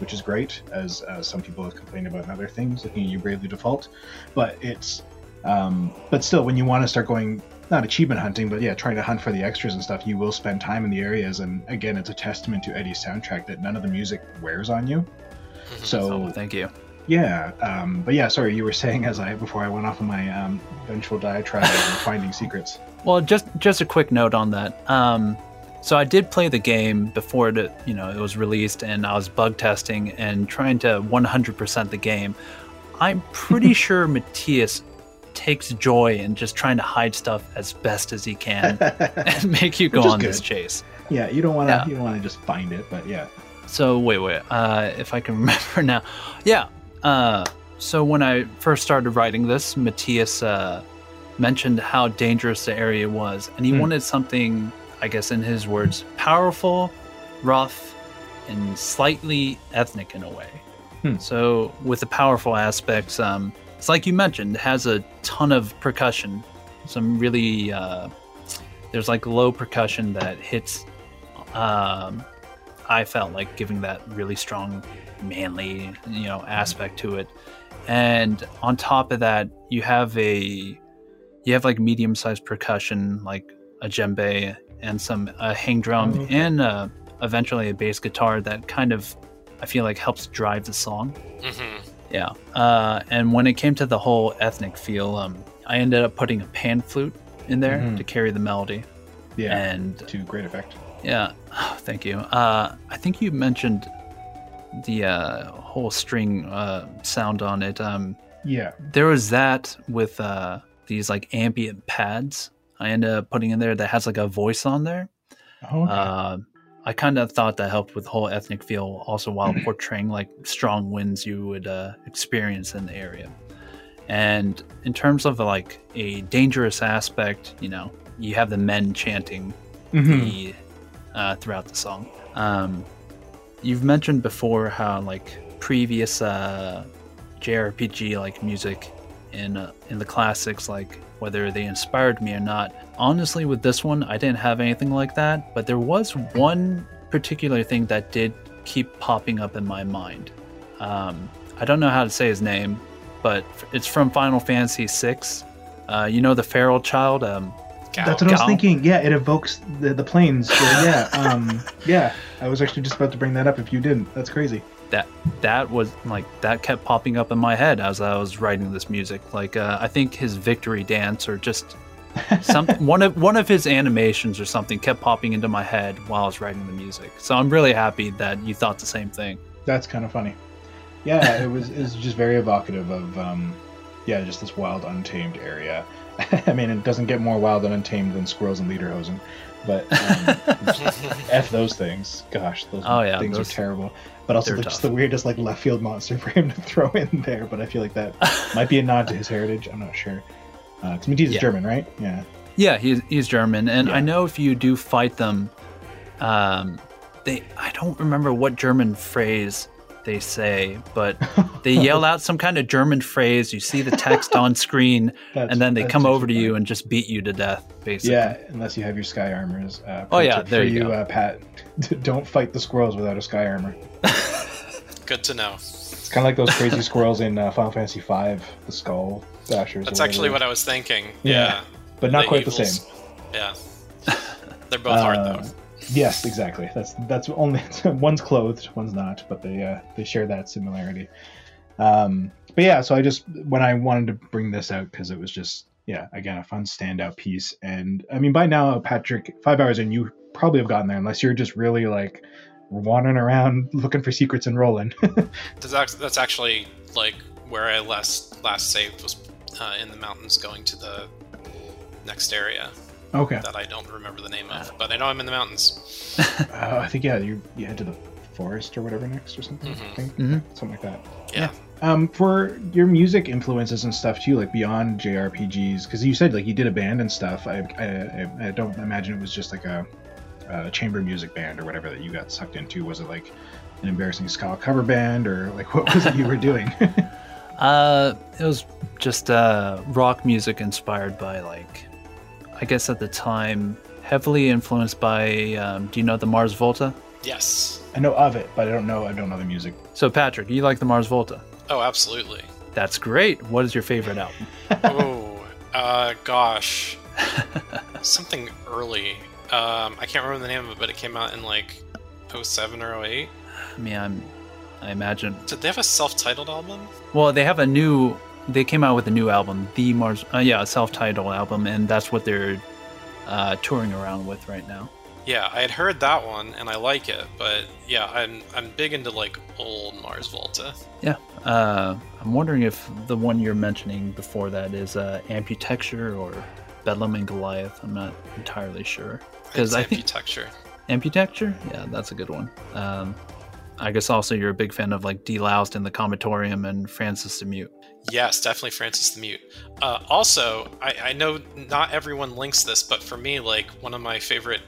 which is great, as uh, some people have complained about in other things, looking at you bravely default. But it's, um, but still, when you want to start going not achievement hunting, but yeah, trying to hunt for the extras and stuff, you will spend time in the areas. And again, it's a testament to Eddie's soundtrack that none of the music wears on you. [LAUGHS] So oh, thank you. Yeah, um, but yeah, sorry, you were saying as I before I went off on my um, eventual diatribe of [LAUGHS] finding secrets. Well, just just a quick note on that. Um, so I did play the game before it, you know, it was released, and I was bug testing and trying to 100% the game. I'm pretty [LAUGHS] sure Matthias takes joy in just trying to hide stuff as best as he can [LAUGHS] and make you go on good. this chase. Yeah, you don't want to yeah. you don't want to just find it, but yeah. So wait, wait. Uh, if I can [LAUGHS] remember now, yeah. Uh, so when I first started writing this, Matthias uh, mentioned how dangerous the area was, and he mm. wanted something, I guess, in his words, powerful, rough, and slightly ethnic in a way. Hmm. So with the powerful aspects, um, it's like you mentioned, it has a ton of percussion. Some really, uh, there's like low percussion that hits. Um, I felt like giving that really strong, manly, you know, aspect to it. And on top of that, you have a, you have like medium-sized percussion, like a djembe and some a hang drum, mm-hmm. and uh, eventually a bass guitar that kind of, I feel like helps drive the song. Mm-hmm. Yeah. Uh, and when it came to the whole ethnic feel, um, I ended up putting a pan flute in there mm-hmm. to carry the melody. Yeah. And to great effect. Yeah. Oh, [SIGHS] thank you. Uh, I think you mentioned the uh, whole string uh, sound on it. Um, yeah. There was that with uh, these like ambient pads I ended up putting in there that has like a voice on there. Oh, okay. I kind of thought that helped with the whole ethnic feel, also while portraying like strong winds you would uh, experience in the area. And in terms of like a dangerous aspect, you know, you have the men chanting Mhm. the uh, throughout the song. Um, you've mentioned before how like previous uh, JRPG like music in uh, in the classics, like whether they inspired me or not. Honestly, with this one, I didn't have anything like that, but there was one particular thing that did keep popping up in my mind. Um, I don't know how to say his name, but it's from Final Fantasy VI. Uh, you know the feral child. Um, Gau. That's what I was thinking. Yeah, it evokes the, the plains. So, yeah, um, yeah. I was actually just about to bring that up if you didn't. That's crazy. That that was like that kept popping up in my head as I was writing this music. Like uh, I think his victory dance or just [LAUGHS] some one of one of his animations or something kept popping into my head while I was writing the music. So I'm really happy that you thought the same thing. That's kind of funny. Yeah, it was it's just very evocative of um, yeah, just this wild, untamed area. [LAUGHS] I mean, it doesn't get more wild and untamed than squirrels and lederhosen, but um, [LAUGHS] f those things. Gosh, those Oh, yeah, things those- are terrible. But also they're the, just the weirdest like left field monster [LAUGHS] for him to throw in there. But I feel like that might be a nod to his heritage. I'm not sure. Because Matthias is German, right? Yeah. Yeah, he's he's German, and I know if you do fight them, um, they I don't remember what German phrase they say, but [LAUGHS] they yell out some kind of German phrase. You see the text on screen, [LAUGHS] and then they come over to you and just beat you to death, basically. Yeah, unless you have your sky armors. Uh, Oh, yeah, there for you you, go. Uh, Pat. [LAUGHS] Don't fight the squirrels without a sky armor. Good to know. It's kind of like those crazy squirrels in uh, Final Fantasy V, the Skull bashers. That's actually what. I was thinking. Yeah, Yeah. but not quite evils. the same. Yeah. They're both hard Uh, though. Yes, exactly. That's that's only [LAUGHS] one's clothed, one's not, but they uh, they share that similarity. Um, but yeah, so I just when I wanted to bring this out because it was just yeah, again a fun standout piece, and I mean by now Patrick, five hours in, you probably have gotten there unless you're just really like wandering around [LAUGHS] looking for secrets and rolling. [LAUGHS] That's act- that's actually like where I last last saved was uh, in the mountains, going to the next area okay, that I don't remember the name of, but I know I'm in the mountains. [LAUGHS] uh, I think yeah, you you head to the forest or whatever next or something. I Mhm. think Mhm. something like that. Yeah. Um, for your music influences and stuff too, like beyond JRPGs, because you said like you did a band and stuff. I, I, I don't imagine it was just like a, a chamber music band or whatever that you got sucked into. Was it like an embarrassing ska cover band or like [LAUGHS] what was it you were doing? [LAUGHS] Uh, it was just uh, rock music inspired by like, I guess at the time, heavily influenced by. Um, do you know the Mars Volta? Yes. I know of it, but I don't know. I don't know the music. So Patrick, you like the Mars Volta? Oh, absolutely. That's great. What is your favorite album? [LAUGHS] oh, uh, gosh, [LAUGHS] something early. Um, I can't remember the name of it, but it came out in like 07 or 08. I mean, I'm, I imagine. Did they have a self-titled album? Well, they have a new. They came out with a new album, the Mars. Uh, yeah, a self-titled album, and that's what they're uh, touring around with right now. Yeah, I had heard that one and I like it, but yeah, I'm I'm big into like old Mars Volta. Yeah. Uh, I'm wondering if the one you're mentioning before that is uh, Amputechture or Bedlam and Goliath. I'm not entirely sure. Because I think. Amputechture, yeah, that's a good one. Um, I guess also you're a big fan of like Deloused in the Comatorium and Francis the Mute. Yes, definitely Francis the Mute. Uh, also, I, I know not everyone links this, but for me, like one of my favorite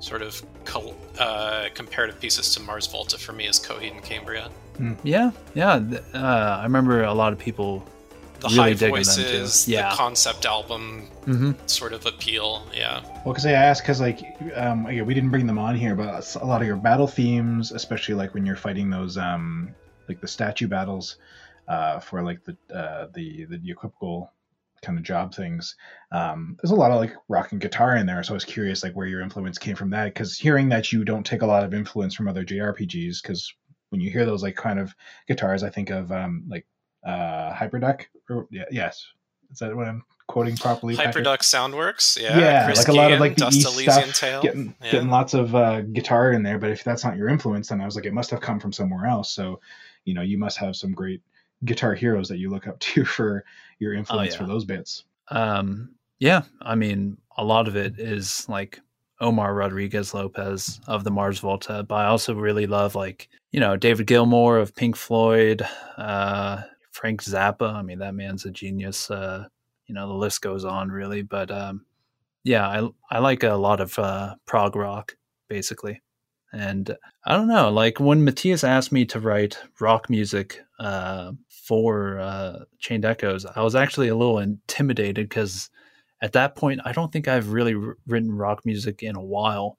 sort of col- uh, comparative pieces to Mars Volta for me is Coheed and Cambria. Yeah, yeah. Uh, I remember a lot of people. The Really high digging them, too. voices, Yeah. the concept album hmm sort of appeal. Yeah. Well, because I asked, because like, um, yeah, we didn't bring them on here, but a lot of your battle themes, especially like when you're fighting those, um, like the statue battles, uh, for like the uh, the the equivocal kind of job things. Um, there's a lot of like rock and guitar in there, so I was curious like where your influence came from that. Because hearing that you don't take a lot of influence from other JRPGs, because when you hear those like kind of guitars, I think of um, like uh, Hyperduck. Or, yeah, yes, is that what I'm quoting properly? Hyperduck Soundworks. Yeah. yeah, Chris like a lot of like the Dust East Elysian stuff, Tale. getting Yeah. getting lots of uh, guitar in there. But if that's not your influence, then I was like, it must have come from somewhere else. So, you know, you must have some great guitar heroes that you look up [LAUGHS] to for your influence for yeah. those bits. Um, yeah, I mean, a lot of it is like Omar Rodriguez Lopez of the Mars Volta, but I also really love like you know David Gilmour of Pink Floyd, uh, Frank Zappa. I mean, that man's a genius. Uh, you know, the list goes on really, but um, yeah, I I like a lot of uh, prog rock basically. And I don't know, like when Matthias asked me to write rock music uh, for uh, Chained Echoes, I was actually a little intimidated because at that point, I don't think I've really r- written rock music in a while.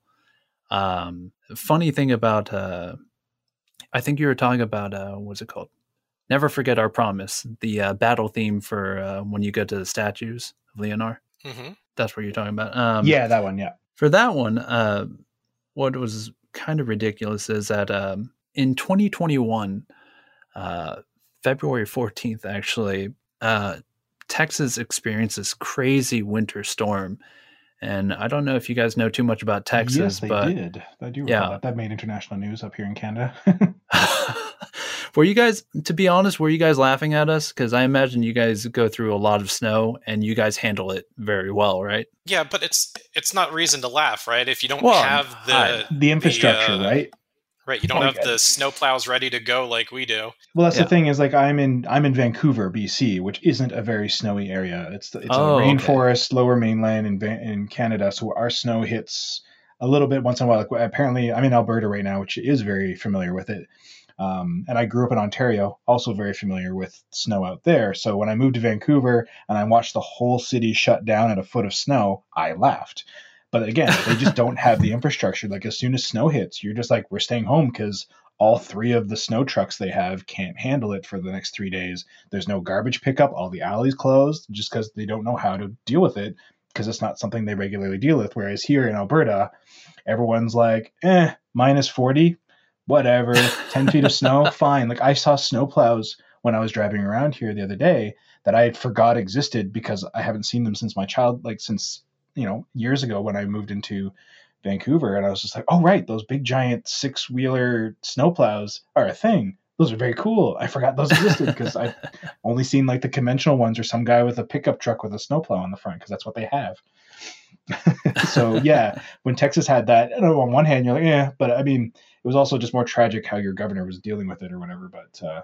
Um, funny thing about, uh, I think you were talking about, uh, what's it called? Never Forget Our Promise, the uh, battle theme for uh, when you go to the statues of Leonhar. Mm-hmm. That's what you're talking about. Um, yeah, that one. Yeah. For that one, uh, what was kind of ridiculous is that um, in 2021, uh, February 14th, actually, uh, Texas experienced this crazy winter storm. And I don't know if you guys know too much about Texas, yes, they but did. I do. Yeah. Yeah, that. that made international news up here in Canada. [LAUGHS] were you guys, to be honest, were you guys laughing at us? Because I imagine you guys go through a lot of snow and you guys handle it very well, right? Yeah, but it's it's not reason to laugh, right? If you don't Well, have the I- the infrastructure, uh, right? Right, you don't Like, have the snow plows ready to go like we do. Well, that's Yeah. the thing is like I'm in I'm in Vancouver, BC, which isn't a very snowy area. It's it's Oh, a okay. rainforest, lower mainland in in Canada, so our snow hits a little bit once in a while. Like apparently, I'm in Alberta right now, which is very familiar with it. Um, and I grew up in Ontario, also very familiar with snow out there. So when I moved to Vancouver and I watched the whole city shut down at a foot of snow, I laughed. But again, they just [LAUGHS] don't have the infrastructure. Like as soon as snow hits, you're just like, we're staying home because all three of the snow trucks they have can't handle it for the next three days. There's no garbage pickup. All the alleys closed just because they don't know how to deal with it because it's not something they regularly deal with. Whereas here in Alberta, everyone's like, eh, minus 40, whatever, 10 feet of snow, [LAUGHS] fine. Like I saw snowplows when I was driving around here the other day that I had forgot existed because I haven't seen them since my child, like since, you know, years ago when I moved into Vancouver. And I was just like, oh, right, those big giant six wheeler snowplows are a thing. Those are very cool. I forgot those existed because I've [LAUGHS] only seen like the conventional ones or some guy with a pickup truck with a snowplow on the front because that's what they have. [LAUGHS] so yeah, when Texas had that, I know on one hand you're like, yeah, but I mean, it was also just more tragic how your governor was dealing with it or whatever. But uh,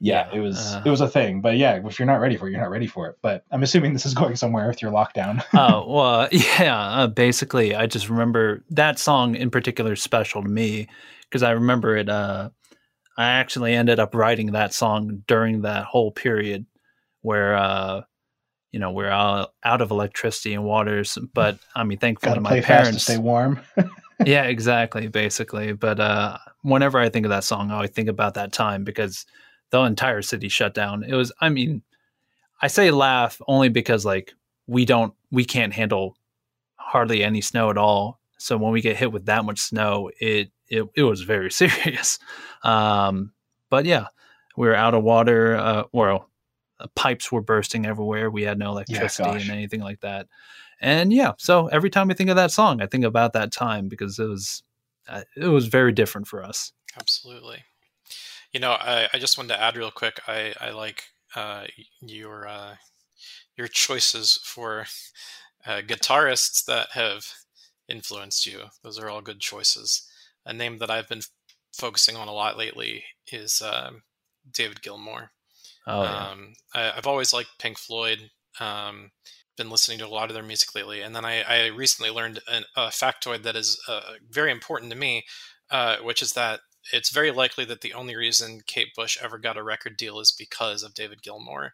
yeah, it was uh, it was a thing. But yeah, if you're not ready for it, you're not ready for it. But I'm assuming this is going somewhere with your lockdown. [LAUGHS] oh well [LAUGHS] yeah uh, basically i just remember that song in particular is special to me because i remember it uh i actually ended up writing that song during that whole period where uh you know we're all out of electricity and waters but i mean thankfully Gotta my to parents stay warm. [LAUGHS] yeah exactly basically but uh whenever i think of that song i always think about that time because the entire city shut down. It was i mean i say laugh only because like we don't we can't handle hardly any snow at all. So when we get hit with that much snow it it, it was very [LAUGHS] serious. Um but yeah we were out of water uh well uh, pipes were bursting everywhere. We had no electricity gosh. and anything like that. And yeah so every time i think of that song i think about that time because it was uh, it was very different for us. Absolutely. You know, I, I just wanted to add real quick. I I like uh, your uh, your choices for uh, guitarists that have influenced you. Those are all good choices. A name that I've been focusing on a lot lately is um, David Gilmour. oh yeah. Um, I, I've always liked Pink Floyd. Um, been listening to a lot of their music lately, and then I, I recently learned an, a factoid that is uh, very important to me, uh, which is that it's very likely that the only reason Kate Bush ever got a record deal is because of David Gilmour.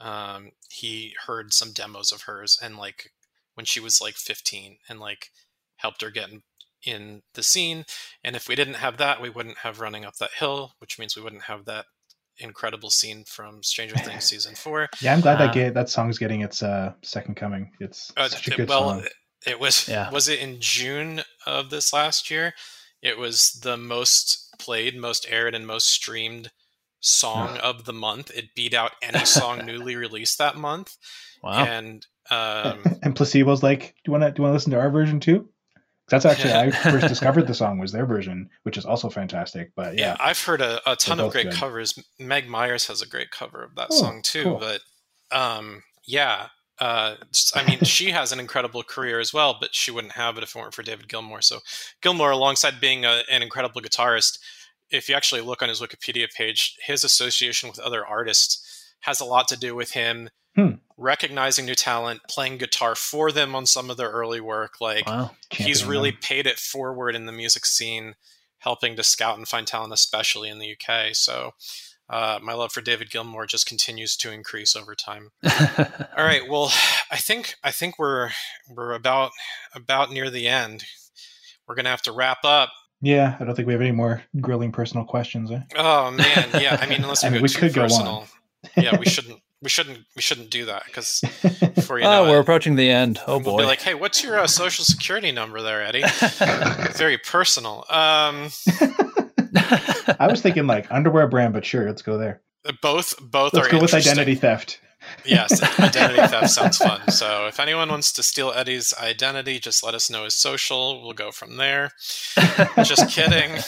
Um, he heard some demos of hers, and like when she was like 15, and like helped her get in, in the scene. And if we didn't have that, we wouldn't have Running Up That Hill, which means we wouldn't have that incredible scene from Stranger Things [LAUGHS] season four. yeah, I'm glad Uh, that get, that song's getting its uh, second coming. It's Uh, such a good well, song. it was Yeah. was it in June of this last year? It was the most played, most aired, and most streamed song of the month. It beat out any [LAUGHS] song newly released that month. wow And um, and placebo's like, do you want to do you want to listen to our version too? That's actually I [LAUGHS] first discovered the song was their version, which is also fantastic. But yeah. yeah, I've heard a, a ton of great good. covers. Meg Myers has a great cover of that Oh, song too. cool. But um, yeah, uh, I mean, she has an incredible career as well, but she wouldn't have it if it weren't for David Gilmour. So Gilmour, alongside being a, an incredible guitarist, if you actually look on his Wikipedia page, his association with other artists has a lot to do with him Hmm. recognizing new talent, playing guitar for them on some of their early work. Like Wow. he's really them. paid it forward in the music scene, helping to scout and find talent, especially in the UK. So uh, my love for David Gilmour just continues to increase over time. [LAUGHS] All right, well, I think I think we're we're about about near the end. We're gonna have to wrap up. Yeah, I don't think we have any more grilling personal questions. Eh? Oh man, yeah. I mean, [LAUGHS] unless we I mean, go we too could go on. personal, [LAUGHS] yeah, we shouldn't. We shouldn't. We shouldn't do that because before you oh, we're it, approaching the end. Oh we'll boy. be like, "Hey, what's your uh, social security number there, Eddie?" Very personal. Um, I was thinking like underwear brand, but sure, let's go there. both both Let's are go with identity theft. Yes, [LAUGHS] identity theft sounds fun. So if anyone wants to steal Eddie's identity, just let us know his social. We'll go from there. Just kidding.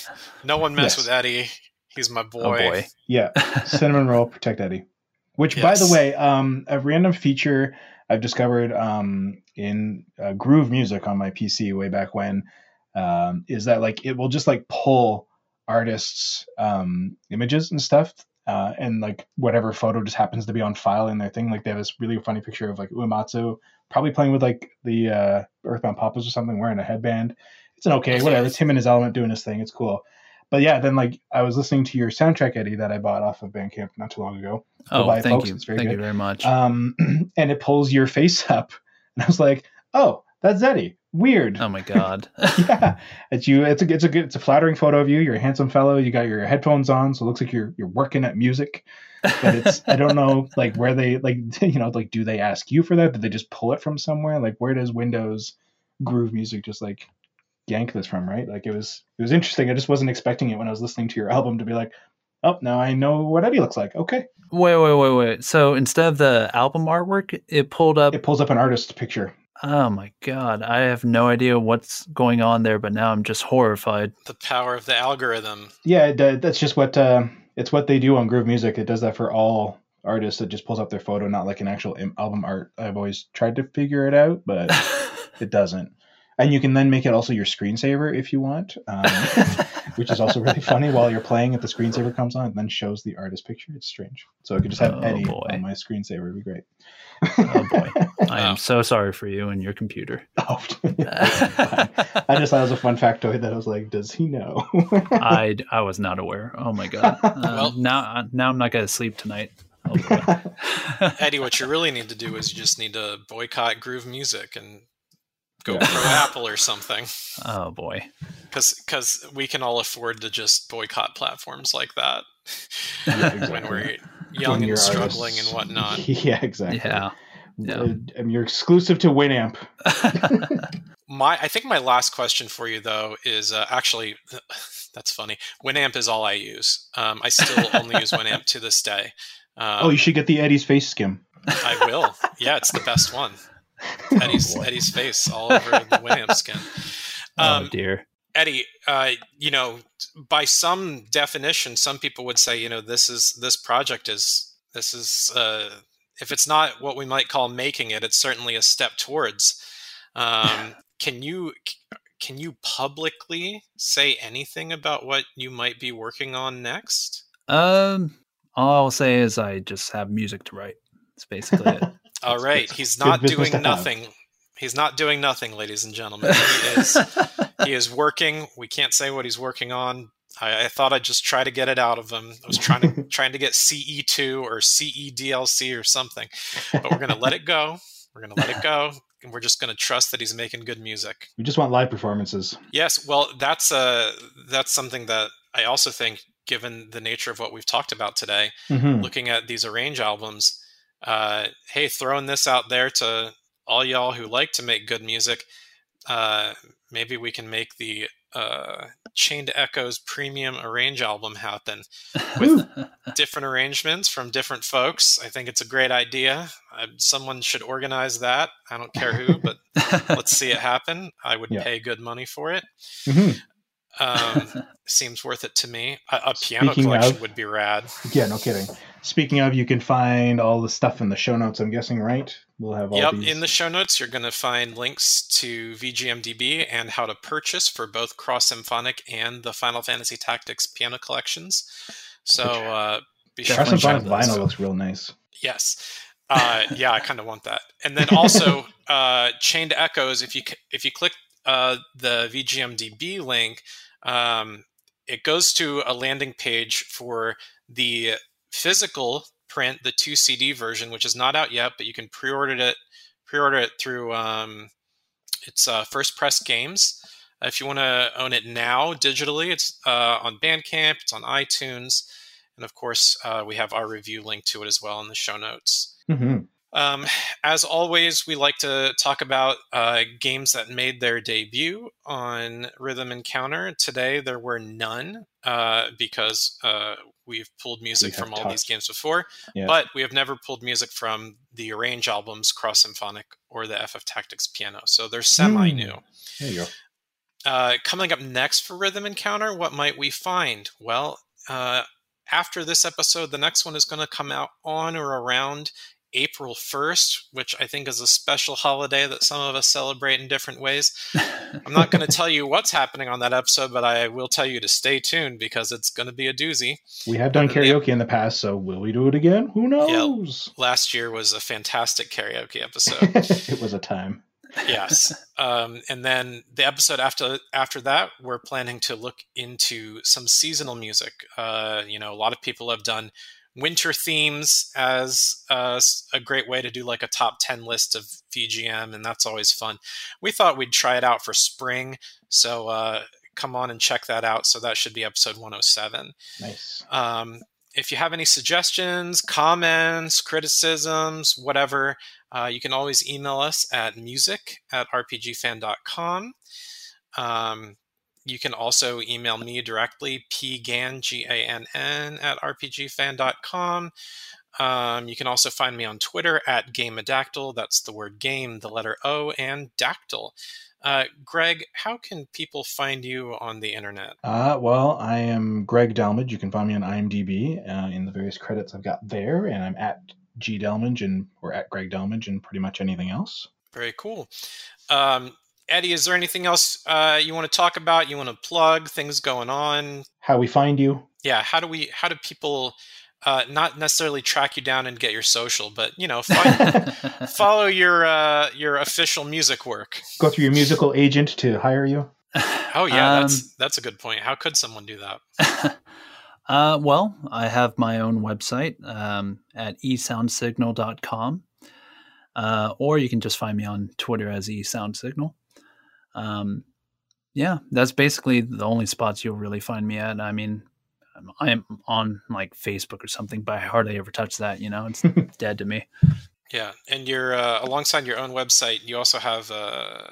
No one mess Yes. with Eddie. He's my boy. oh boy. boy. Yeah, cinnamon roll, protect Eddie. Which, by the way, um, a random feature I've discovered um, in uh, Groove Music on my PC way back when um, is that like it will just like pull artists' um, images and stuff, uh, and like whatever photo just happens to be on file in their thing. Like they have this really funny picture of like Uematsu probably playing with like the uh, Earthbound Papas or something, wearing a headband. It's an okay, whatever. It's him and his element doing his thing. It's cool. But yeah, then like I was listening to your soundtrack, Eddie, that I bought off of Bandcamp not too long ago. Oh, it, thank folks. you. It's very Thank you good. very much. Um, [CLEARS THROAT] and it pulls your face [LAUGHS] up, and I was like, "Oh, that's Eddie. Weird." oh my god. [LAUGHS] yeah, it's you. It's a it's a good. It's a flattering photo of you. You're a handsome fellow. You got your headphones on, so it looks like you're you're working at music. But it's I don't know [LAUGHS] like where they like [LAUGHS] you know like do they ask you for that? Did they just pull it from somewhere? Like where does Windows Groove Music just like yank this from? Right? Like it was it was interesting. I just wasn't expecting it when I was listening to your album to be like, oh, now I know what Eddie looks like. Okay, wait, wait, wait, wait. So instead of the album artwork, it pulled up. it pulls up an artist picture. Oh my god. I have no idea what's going on there, but now I'm just horrified. The power of the algorithm. Yeah, it, that's just what uh, it's what they do on Groove Music. It does that for all artists. It just pulls up their photo, not like an actual album art. I've always tried to figure it out, but [LAUGHS] it doesn't. And you can then make it also your screensaver if you want, um, [LAUGHS] which is also really funny. While you're playing it, the screensaver comes on and then shows the artist picture. It's strange. So I could just have Oh, Eddie boy. on my screensaver. It'd be great. oh boy. [LAUGHS] I am so sorry for you and your computer. [LAUGHS] Oh, I just thought it was a fun factoid that I was like, does he know? I, I was not aware. Oh my god. Uh, Well- now now I'm not gonna sleep tonight. Oh. Eddie, what you really need to do is you just need to boycott Groove Music and go Yeah. Apple or something. oh boy. Because we can all afford to just boycott platforms like that [LAUGHS] Yeah, when we're young When and struggling artists. and whatnot. [LAUGHS] Yeah, exactly. Yeah. Yeah. Uh, and you're exclusive to Winamp. [LAUGHS] My, I think my last question for you though is uh, actually that's funny. Winamp is all I use. Um, I still only use Winamp to this day. Um, oh, you should get the Eddie's face skim. I will. Yeah, it's the best one. [LAUGHS] Eddie's boy. Eddie's face all over the Winamp skin. [LAUGHS] oh Um, dear. Eddie, uh, you know, by some definition, some people would say, you know, this is this project is this is uh, if it's not what we might call making it, it's certainly a step towards. Um, [LAUGHS] can you can you publicly say anything about what you might be working on next? Um all I'll say is I just have music to write. That's basically it. All right, he's not to doing nothing. He's not doing nothing, ladies and gentlemen. He is [LAUGHS] he is working. We can't say what he's working on. I, I thought I'd just try to get it out of him. I was trying to [LAUGHS] trying to get CE two or CE DLC or something, but we're gonna let it go. We're gonna let it go, and we're just gonna trust that he's making good music. We just want live performances. Yes, well, that's uh that's something that I also think, given the nature of what we've talked about today, Mhm. looking at these arrange albums, uh, hey, throwing this out there to all y'all who like to make good music, uh, maybe we can make the uh, Chained Echoes premium arrange album happen with [LAUGHS] different arrangements from different folks. I think it's a great idea. Uh, someone should organize that. I don't care who, but [LAUGHS] let's see it happen. I would Yeah. pay good money for it. Mhm. Um, seems worth it to me. A, a piano Speaking collection of- would be rad. Yeah, no kidding. Speaking of, you can find all the stuff in the show notes. I'm guessing, right? We'll have all yep, these. in the show notes, you're going to find links to VGMDB and how to purchase for both Cross Symphonic and the Final Fantasy Tactics piano collections. So uh, be sure Cross to check Symphonic vinyl looks real nice. Yes. Uh, [LAUGHS] yeah, I kind of want that. And then also, [LAUGHS] uh, Chained Echoes. If you if you click uh, the VGMDB link, um, it goes to a landing page for the physical print, the two CD version, which is not out yet, but you can pre-order it pre-order it through um, it's uh, First Press Games. If you want to own it now digitally, it's uh, on Bandcamp, it's on iTunes, and of course, uh, we have our review link to it as well in the show notes. hmm Um, as always, we like to talk about uh, games that made their debut on Rhythm Encounter. Today, there were none uh, because uh, we've pulled music We from all these games before, Yeah. but we have never pulled music from the Arrange albums, Cross Symphonic, or the FF Tactics Piano. So they're semi new. There you go. Uh, coming up next for Rhythm Encounter, what might we find? Well, uh, after this episode, the next one is going to come out on or around April 1st, which I think is a special holiday that some of us celebrate in different ways. I'm not going [LAUGHS] to tell you what's happening on that episode, but I will tell you to stay tuned because it's going to be a doozy. We have done Yeah. karaoke in the past, so will we do it again? Who knows? Last year was a fantastic karaoke episode. [LAUGHS] it was a time. yes um, and then the episode after after that we're planning to look into some seasonal music uh, you know a lot of people have done winter themes as uh, a great way to do like a top 10 list of vgm and that's always fun we thought we'd try it out for spring so uh, come on and check that out so that should be episode 107 Nice. um, if you have any suggestions, comments, criticisms, whatever, uh, you can always email us at music at rpgfan.com. Um, you can also email me directly, pgann, G-A-N-N, at rpgfan.com. Um, you can also find me on Twitter at GameOdactyl. That's the word game, the letter O, and dactyl. Uh, Greg, how can people find you on the internet? Uh, well, I am Greg Delmage. You can find me on IMDb uh, in the various credits I've got there, and I'm at G Delmage and or at Greg Delmage and pretty much anything else. Very cool. Um, Eddie, is there anything else uh, you want to talk about? You want to plug things going on? How we find you? Yeah. How do we? How do people uh, not necessarily track you down and get your social, but you know, find, [LAUGHS] follow your uh, your official music work? Go through your musical agent to hire you. Oh yeah, Um, that's that's a good point. How could someone do that? [LAUGHS] uh, well, I have my own website um, at esoundsignal.com. Uh, or you can just find me on Twitter as esoundsignal. Um, yeah, that's basically the only spots you'll really find me at. I mean, I'm- I'm on like Facebook or something, but I hardly ever touch that. You know, it's [LAUGHS] dead to me. Yeah, and you're uh, alongside your own website. You also have uh,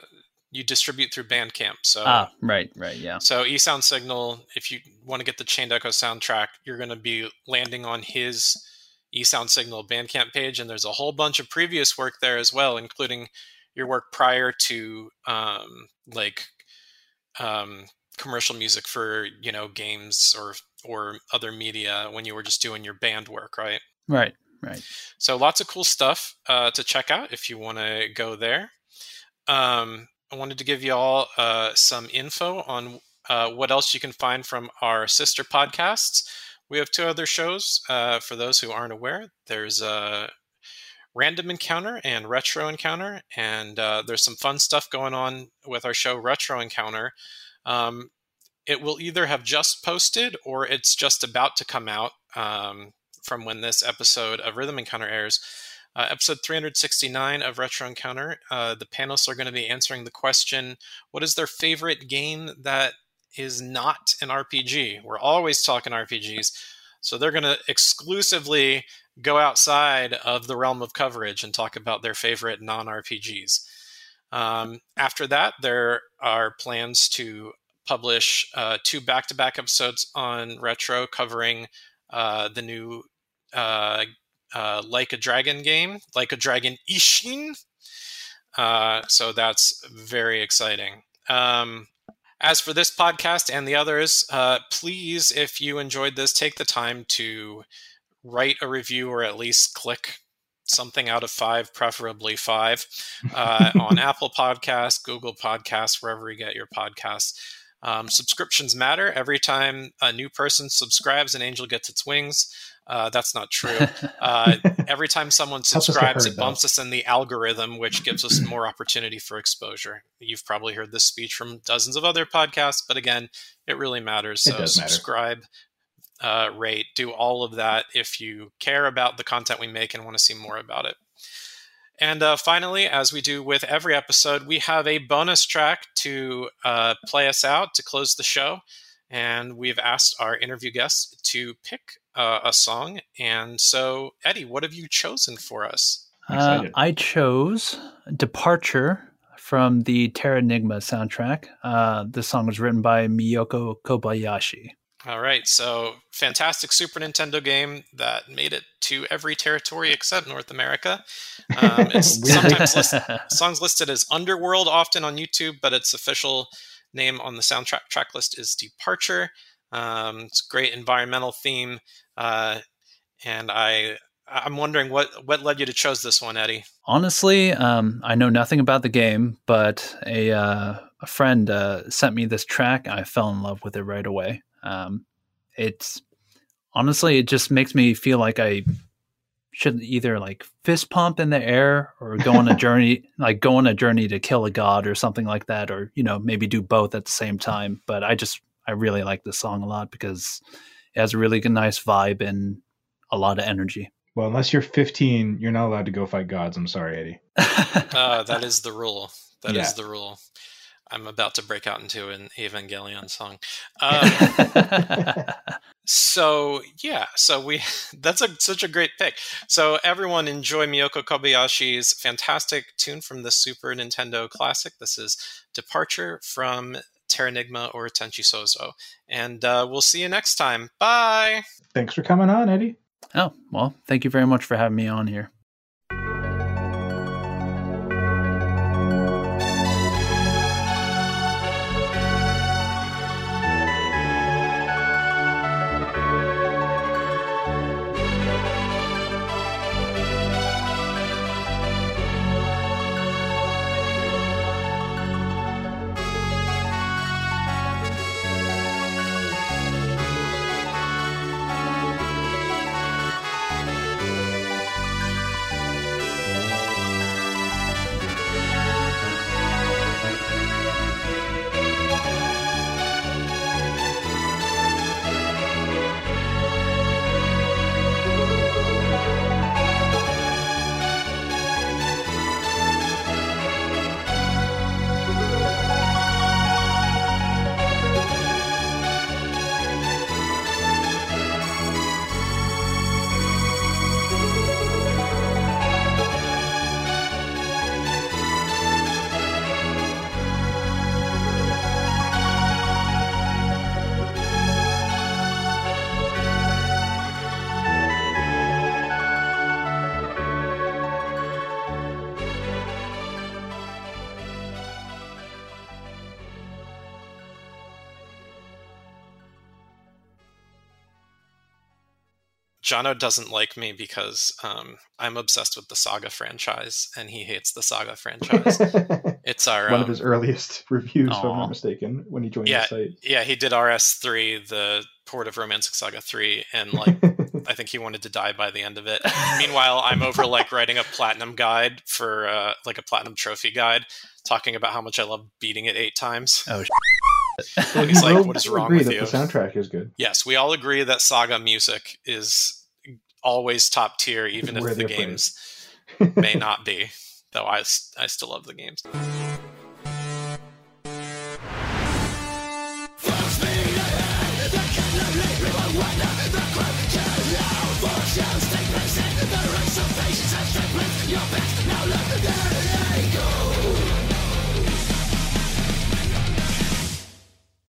you distribute through Bandcamp. So Ah, right, right, yeah. So eSound Signal, if you want to get the Chained Echoes soundtrack, you're going to be landing on his eSound Signal Bandcamp page, and there's a whole bunch of previous work there as well, including your work prior to um, like um, commercial music for you know games or or other media when you were just doing your band work, right? Right, right. So lots of cool stuff uh, to check out if you want to go there. Um, I wanted to give you all uh, some info on uh, what else you can find from our sister podcasts. We have two other shows. Uh, for those who aren't aware, there's uh, Random Encounter and Retro Encounter, and uh, there's some fun stuff going on with our show Retro Encounter. Um, it will either have just posted or it's just about to come out um, from when this episode of Rhythm Encounter airs. Uh, episode 369 of Retro Encounter, uh, the panelists are going to be answering the question what is their favorite game that is not an RPG? We're always talking RPGs. So they're going to exclusively go outside of the realm of coverage and talk about their favorite non RPGs. Um, after that, there are plans to publish uh, two back to back episodes on Retro covering uh, the new uh, uh, Like a Dragon game, Like a Dragon Ishin. Uh, so that's very exciting. Um, as for this podcast and the others, uh, please, if you enjoyed this, take the time to write a review or at least click something out of five, preferably five, [LAUGHS] uh, on Apple Podcasts, Google Podcasts, wherever you get your podcasts. Um, subscriptions matter. Every time a new person subscribes, an angel gets its wings. Uh, that's not true. [LAUGHS] Uh, every time someone subscribes, it bumps us in the algorithm, which gives us more opportunity for exposure. You've probably heard this speech from dozens of other podcasts, but again, it really matters. So matter. subscribe, uh, rate, do all of that if you care about the content we make and want to see more about it. And uh, finally, as we do with every episode, we have a bonus track to uh, play us out to close the show. And we've asked our interview guests to pick uh, a song. And so, Eddie, what have you chosen for us? Uh, I chose Departure from the Terranigma soundtrack. Uh, this song was written by Miyoko Kobayashi. All right, so fantastic Super Nintendo game that made it to every territory except North America. Um, it's [LAUGHS] [LAUGHS] sometimes list, [LAUGHS] songs listed as Underworld often on YouTube, but its official name on the soundtrack track list is Departure. Um, it's a great environmental theme, uh, and I I'm wondering what what led you to choose this one, Eddie. Honestly, um, I know nothing about the game, but a uh, a friend uh, sent me this track. I fell in love with it right away. Um, it's honestly, it just makes me feel like I should either like fist pump in the air or go on a [LAUGHS] journey, like go on a journey to kill a god or something like that, or you know maybe do both at the same time. But I just I really like this song a lot because it has a really good, nice vibe and a lot of energy. Well, unless you're 15, you're not allowed to go fight gods. I'm sorry, Eddie. [LAUGHS] uh, that is the rule. That Yeah. is the rule. I'm about to break out into an Evangelion song. [LAUGHS] Um, so yeah, so we [LAUGHS] that's a such a great pick. So everyone enjoy Miyoko Kobayashi's fantastic tune from the Super Nintendo classic. This is Departure from Terranigma or Tenchi Sozo. And uh, we'll see you next time. Bye. Thanks for coming on, Eddie. oh well, thank you very much for having me on here. Jono doesn't like me because um, I'm obsessed with the Saga franchise, and he hates the Saga franchise. [LAUGHS] it's our One um, of his earliest [LAUGHS] reviews, if I'm not mistaken, when he joined Yeah. the site. yeah. He did RS3, the port of Romancing Saga 3, and [LAUGHS] like I think he wanted to die by the end of it. Meanwhile, I'm over like writing a platinum guide for uh, like a platinum trophy guide, talking about how much I love beating it eight times. Oh, Well, [LAUGHS] He's like, "What is wrong agree with that you?" The soundtrack is good. Yes, we all agree that Saga music is always top tier, even if the games [LAUGHS] may not be. Though I, I still love the games. Your best, now look